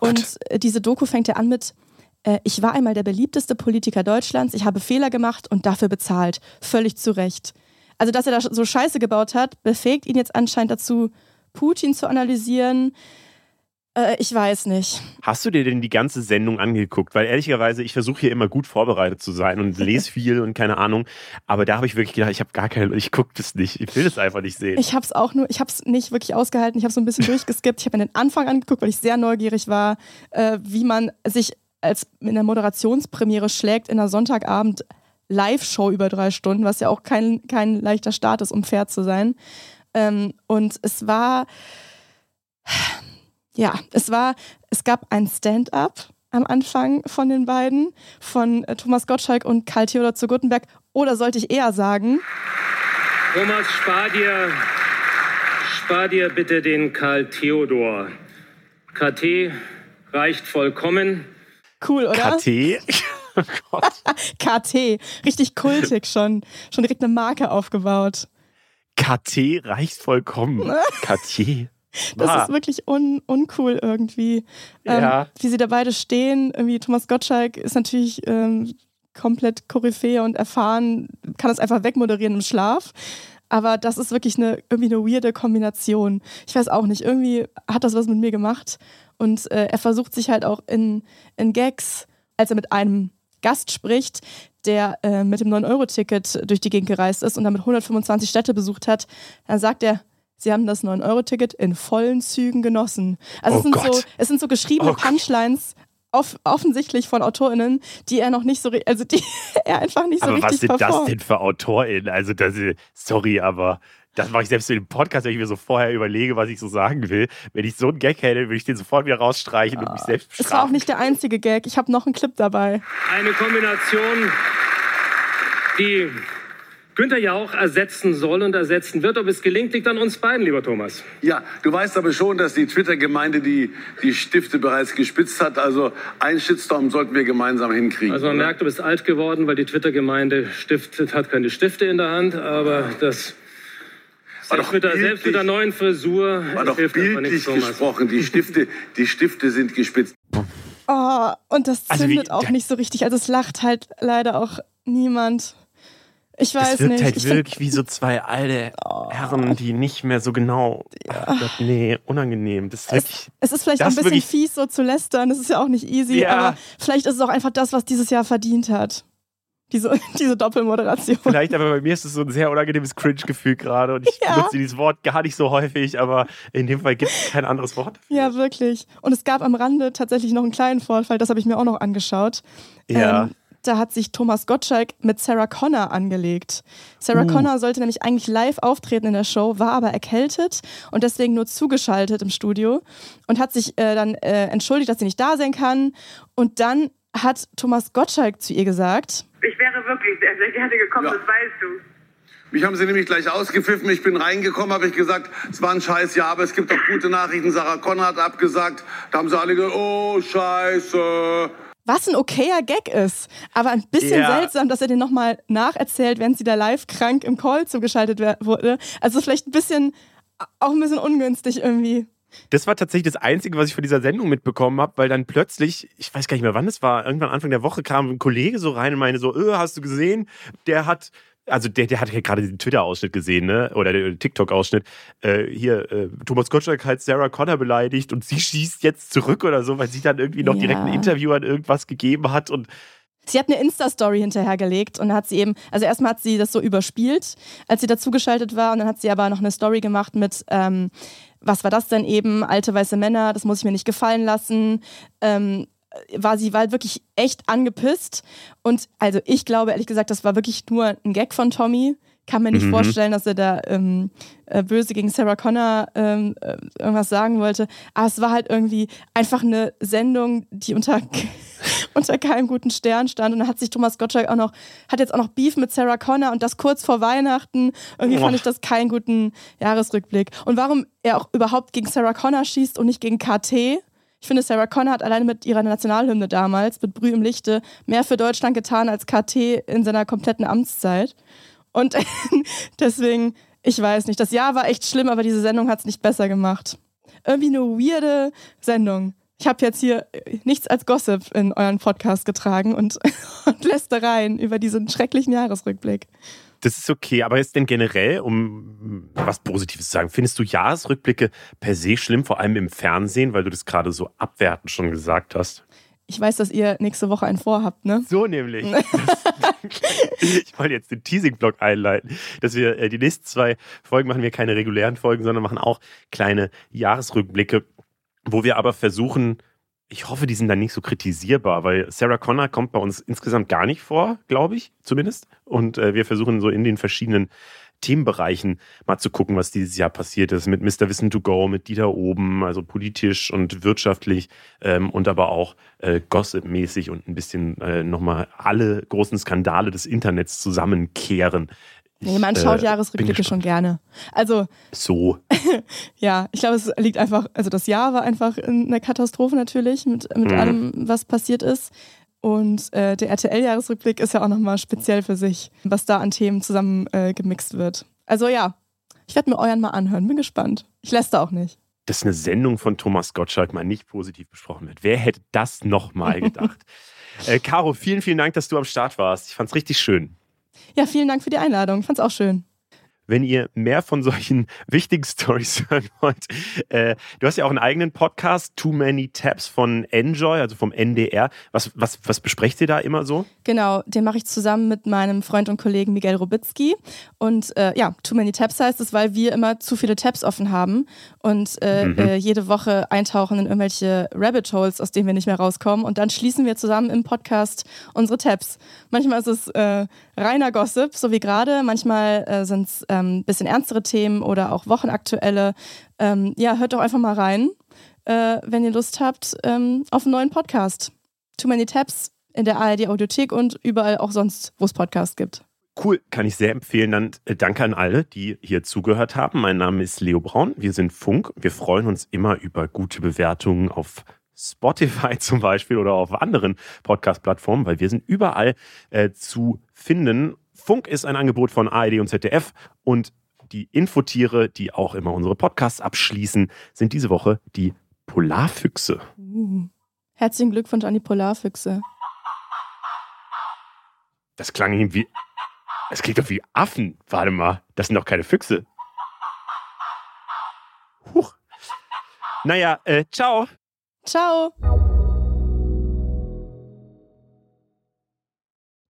Oh und äh, diese Doku fängt ja an mit, äh, ich war einmal der beliebteste Politiker Deutschlands, ich habe Fehler gemacht und dafür bezahlt. Völlig zu Recht. Also, dass er da so Scheiße gebaut hat, befähigt ihn jetzt anscheinend dazu, Putin zu analysieren. Äh, ich weiß nicht. Hast du dir denn die ganze Sendung angeguckt? Weil ehrlicherweise, ich versuche hier immer gut vorbereitet zu sein und lese viel und keine Ahnung. Aber da habe ich wirklich gedacht, ich habe gar keine, ich gucke das nicht. Ich will das einfach nicht sehen. Ich habe es auch nur, ich habe es nicht wirklich ausgehalten. Ich habe so ein bisschen durchgeskippt. Ich habe mir den Anfang angeguckt, weil ich sehr neugierig war, äh, wie man sich als in der Moderationspremiere schlägt in einer Sonntagabend Live-Show über drei Stunden, was ja auch kein, kein leichter Start ist, um fair zu sein. Ähm, und es war, ja, es war, es gab ein Stand-up am Anfang von den beiden, von äh, Thomas Gottschalk und Karl Theodor zu Gutenberg. Oder sollte ich eher sagen, Thomas, spar dir, spar dir bitte den Karl Theodor. KT reicht vollkommen. cool, oder? KT? oh Gott. KT, richtig kultig schon. Schon direkt eine Marke aufgebaut. KT reicht vollkommen. KT. Das ist wirklich un uncool irgendwie. Ähm, Ja. Wie sie da beide stehen. Irgendwie Thomas Gottschalk ist natürlich ähm, komplett Koryphäe und erfahren, kann das einfach wegmoderieren im Schlaf. Aber das ist wirklich eine, irgendwie eine weirde Kombination. Ich weiß auch nicht, irgendwie hat das was mit mir gemacht. Und äh, er versucht sich halt auch in, in Gags, als er mit einem Gast spricht, der äh, mit dem 9-Euro-Ticket durch die Gegend gereist ist und damit 125 Städte besucht hat, dann sagt er, Sie haben das 9-Euro-Ticket in vollen Zügen genossen. Also Oh es, sind Gott. so, es sind so geschriebene Oh. Punchlines, off offensichtlich von AutorInnen, die er noch nicht so, also die er einfach nicht so Aber richtig was sind das performt. denn für AutorInnen? Also, das, sorry, aber das mache ich selbst in dem Podcast, wenn ich mir so vorher überlege, was ich so sagen will. Wenn ich so einen Gag hätte, würde ich den sofort wieder rausstreichen und mich selbst Es war auch bestrafen. nicht der einzige Gag. Ich habe noch einen Clip dabei. Eine Kombination, die Günther Jauch ersetzen soll und ersetzen wird. Ob es gelingt, liegt an uns beiden, lieber Thomas. Ja, du weißt aber schon, dass die Twitter-Gemeinde die, die Stifte bereits gespitzt hat. Also einen Shitstorm sollten wir gemeinsam hinkriegen. Also man oder? merkt, du bist alt geworden, weil die Twitter-Gemeinde stiftet, hat keine Stifte in der Hand, aber das War selbst doch mit, der, selbst mit der bildlich- neuen Frisur War doch bildlich gesprochen. Die Stifte, die Stifte sind gespitzt. Oh, und das Also wie- zündet auch nicht so richtig. Also es lacht halt leider auch niemand. Ich weiß Das wirkt nicht. halt ich wirklich wie so zwei alte Herren, die nicht mehr so genau. Ach Gott, nee, unangenehm. Das ist wirklich. Es ist vielleicht ein bisschen wirklich- fies, so zu lästern. Das ist ja auch nicht easy, Ja. aber vielleicht ist es auch einfach das, was dieses Jahr verdient hat. Diese, diese Doppelmoderation. Vielleicht, aber bei mir ist es so ein sehr unangenehmes Cringe-Gefühl gerade und ich Ja. benutze dieses Wort gar nicht so häufig, aber in dem Fall gibt es kein anderes Wort. dafür. Ja, wirklich. Und es gab am Rande tatsächlich noch einen kleinen Vorfall, das habe ich mir auch noch angeschaut. Ja. Ähm, da hat sich Thomas Gottschalk mit Sarah Connor angelegt. Sarah Uh. Connor sollte nämlich eigentlich live auftreten in der Show, war aber erkältet und deswegen nur zugeschaltet im Studio und hat sich äh, dann äh, entschuldigt, dass sie nicht da sein kann. Und dann hat Thomas Gottschalk zu ihr gesagt, Ich wäre wirklich sehr, sehr gerne gekommen, Ja. das weißt du. Mich haben sie nämlich gleich ausgepfiffen. Ich bin reingekommen, habe ich gesagt, es war ein scheiß Jahr, aber es gibt auch gute Nachrichten. Sarah Connor hat abgesagt. Da haben sie alle gesagt, oh, scheiße. Was ein okayer Gag ist. Aber ein bisschen Ja. seltsam, dass er den nochmal nacherzählt, während sie da live krank im Call zugeschaltet wurde. Also vielleicht ein bisschen, auch ein bisschen ungünstig irgendwie. Das war tatsächlich das Einzige, was ich von dieser Sendung mitbekommen habe, weil dann plötzlich, ich weiß gar nicht mehr wann es war, irgendwann Anfang der Woche kam ein Kollege so rein und meinte so, öh, hast du gesehen? Der hat, also der, der hat ja gerade den Twitter-Ausschnitt gesehen, ne? Oder den TikTok-Ausschnitt. Äh, hier, äh, Thomas Gottschalk hat Sarah Connor beleidigt und sie schießt jetzt zurück oder so, weil sie dann irgendwie noch direkt ein Ja. Interview an irgendwas gegeben hat und Sie hat eine Insta-Story hinterhergelegt und hat sie eben, also erstmal hat sie das so überspielt, als sie dazugeschaltet war und dann hat sie aber noch eine Story gemacht mit, ähm, was war das denn eben, alte weiße Männer, das muss ich mir nicht gefallen lassen. Ähm, war sie war wirklich echt angepisst und also ich glaube ehrlich gesagt, das war wirklich nur ein Gag von Tommy. Kann mir nicht Mhm. vorstellen, dass er da ähm, äh, böse gegen Sarah Connor ähm, äh, irgendwas sagen wollte. Aber es war halt irgendwie einfach eine Sendung, die unter, unter keinem guten Stern stand. Und dann hat sich Thomas Gottschalk auch noch, hat jetzt auch noch Beef mit Sarah Connor und das kurz vor Weihnachten. Irgendwie Oh. fand ich das keinen guten Jahresrückblick. Und warum er auch überhaupt gegen Sarah Connor schießt und nicht gegen KT. Ich finde, Sarah Connor hat alleine mit ihrer Nationalhymne damals, mit Brüh im Lichte, mehr für Deutschland getan als KT in seiner kompletten Amtszeit. Und deswegen, ich weiß nicht, das Jahr war echt schlimm, aber diese Sendung hat es nicht besser gemacht. Irgendwie eine weirde Sendung. Ich habe jetzt hier äh, nichts als Gossip in euren Podcast getragen und, und Lästereien über diesen schrecklichen Jahresrückblick. Das ist okay, aber ist denn generell, um was Positives zu sagen, findest du Jahresrückblicke per se schlimm, vor allem im Fernsehen, weil du das gerade so abwertend schon gesagt hast? Ich weiß, dass ihr nächste Woche einen vorhabt, ne? So nämlich. ich wollte jetzt den Teasing-Blog einleiten, dass wir äh, die nächsten zwei Folgen machen wir keine regulären Folgen, sondern machen auch kleine Jahresrückblicke, wo wir aber versuchen, ich hoffe, die sind dann nicht so kritisierbar, weil Sarah Connor kommt bei uns insgesamt gar nicht vor, glaube ich, zumindest. Und äh, wir versuchen so in den verschiedenen Themenbereichen mal zu gucken, was dieses Jahr passiert ist mit Mr. Wissen to Go, mit Dieter Oben, also politisch und wirtschaftlich ähm, und aber auch äh, Gossip-mäßig und ein bisschen äh, nochmal alle großen Skandale des Internets zusammenkehren. Nee, man Ich, schaut äh, Jahresrückblicke schon gerne. Also, So. ja, ich glaube, es liegt einfach, also das Jahr war einfach eine Katastrophe natürlich mit, mit Mhm. allem, was passiert ist. Und äh, der RTL-Jahresrückblick ist ja auch nochmal speziell für sich, was da an Themen zusammen äh, gemixt wird. Also ja, ich werde mir euren mal anhören, bin gespannt. Ich lässt auch nicht. dass eine Sendung von Thomas Gottschalk mal nicht positiv besprochen wird. Wer hätte das nochmal gedacht? äh, Caro, vielen, vielen Dank, dass du am Start warst. Ich fand's richtig schön. Ja, vielen Dank für die Einladung. Ich fand's auch schön. Wenn ihr mehr von solchen wichtigen Stories hören wollt, äh, du hast ja auch einen eigenen Podcast, Too Many Tabs von Enjoy, also vom NDR. Was, was, was besprecht ihr da immer so? Genau, den mache ich zusammen mit meinem Freund und Kollegen Miguel Robitzky. Und äh, ja, Too Many Tabs heißt es, weil wir immer zu viele Tabs offen haben und äh, Mhm. äh, jede Woche eintauchen in irgendwelche Rabbit Holes, aus denen wir nicht mehr rauskommen. Und dann schließen wir zusammen im Podcast unsere Tabs. Manchmal ist es äh, reiner Gossip, so wie gerade. Manchmal äh, sind es ein bisschen ernstere Themen oder auch wochenaktuelle. Ähm, ja, hört doch einfach mal rein, äh, wenn ihr Lust habt, ähm, auf einen neuen Podcast. Too Many Tabs in der ARD Audiothek und überall auch sonst, wo es Podcasts gibt. Cool, kann ich sehr empfehlen. Dann äh, danke an alle, die hier zugehört haben. Mein Name ist Leo Braun. Wir sind Funk. Wir freuen uns immer über gute Bewertungen auf Spotify zum Beispiel oder auf anderen Podcast-Plattformen, weil wir sind überall äh, zu finden. Funk ist ein Angebot von ARD und ZDF und die Infotiere, die auch immer unsere Podcasts abschließen, sind diese Woche die Polarfüchse. Uh. Herzlichen Glückwunsch an die Polarfüchse. Das klang irgendwie. Das klingt doch wie Affen. Warte mal, das sind doch keine Füchse. Huch. Naja, äh, ciao. Ciao.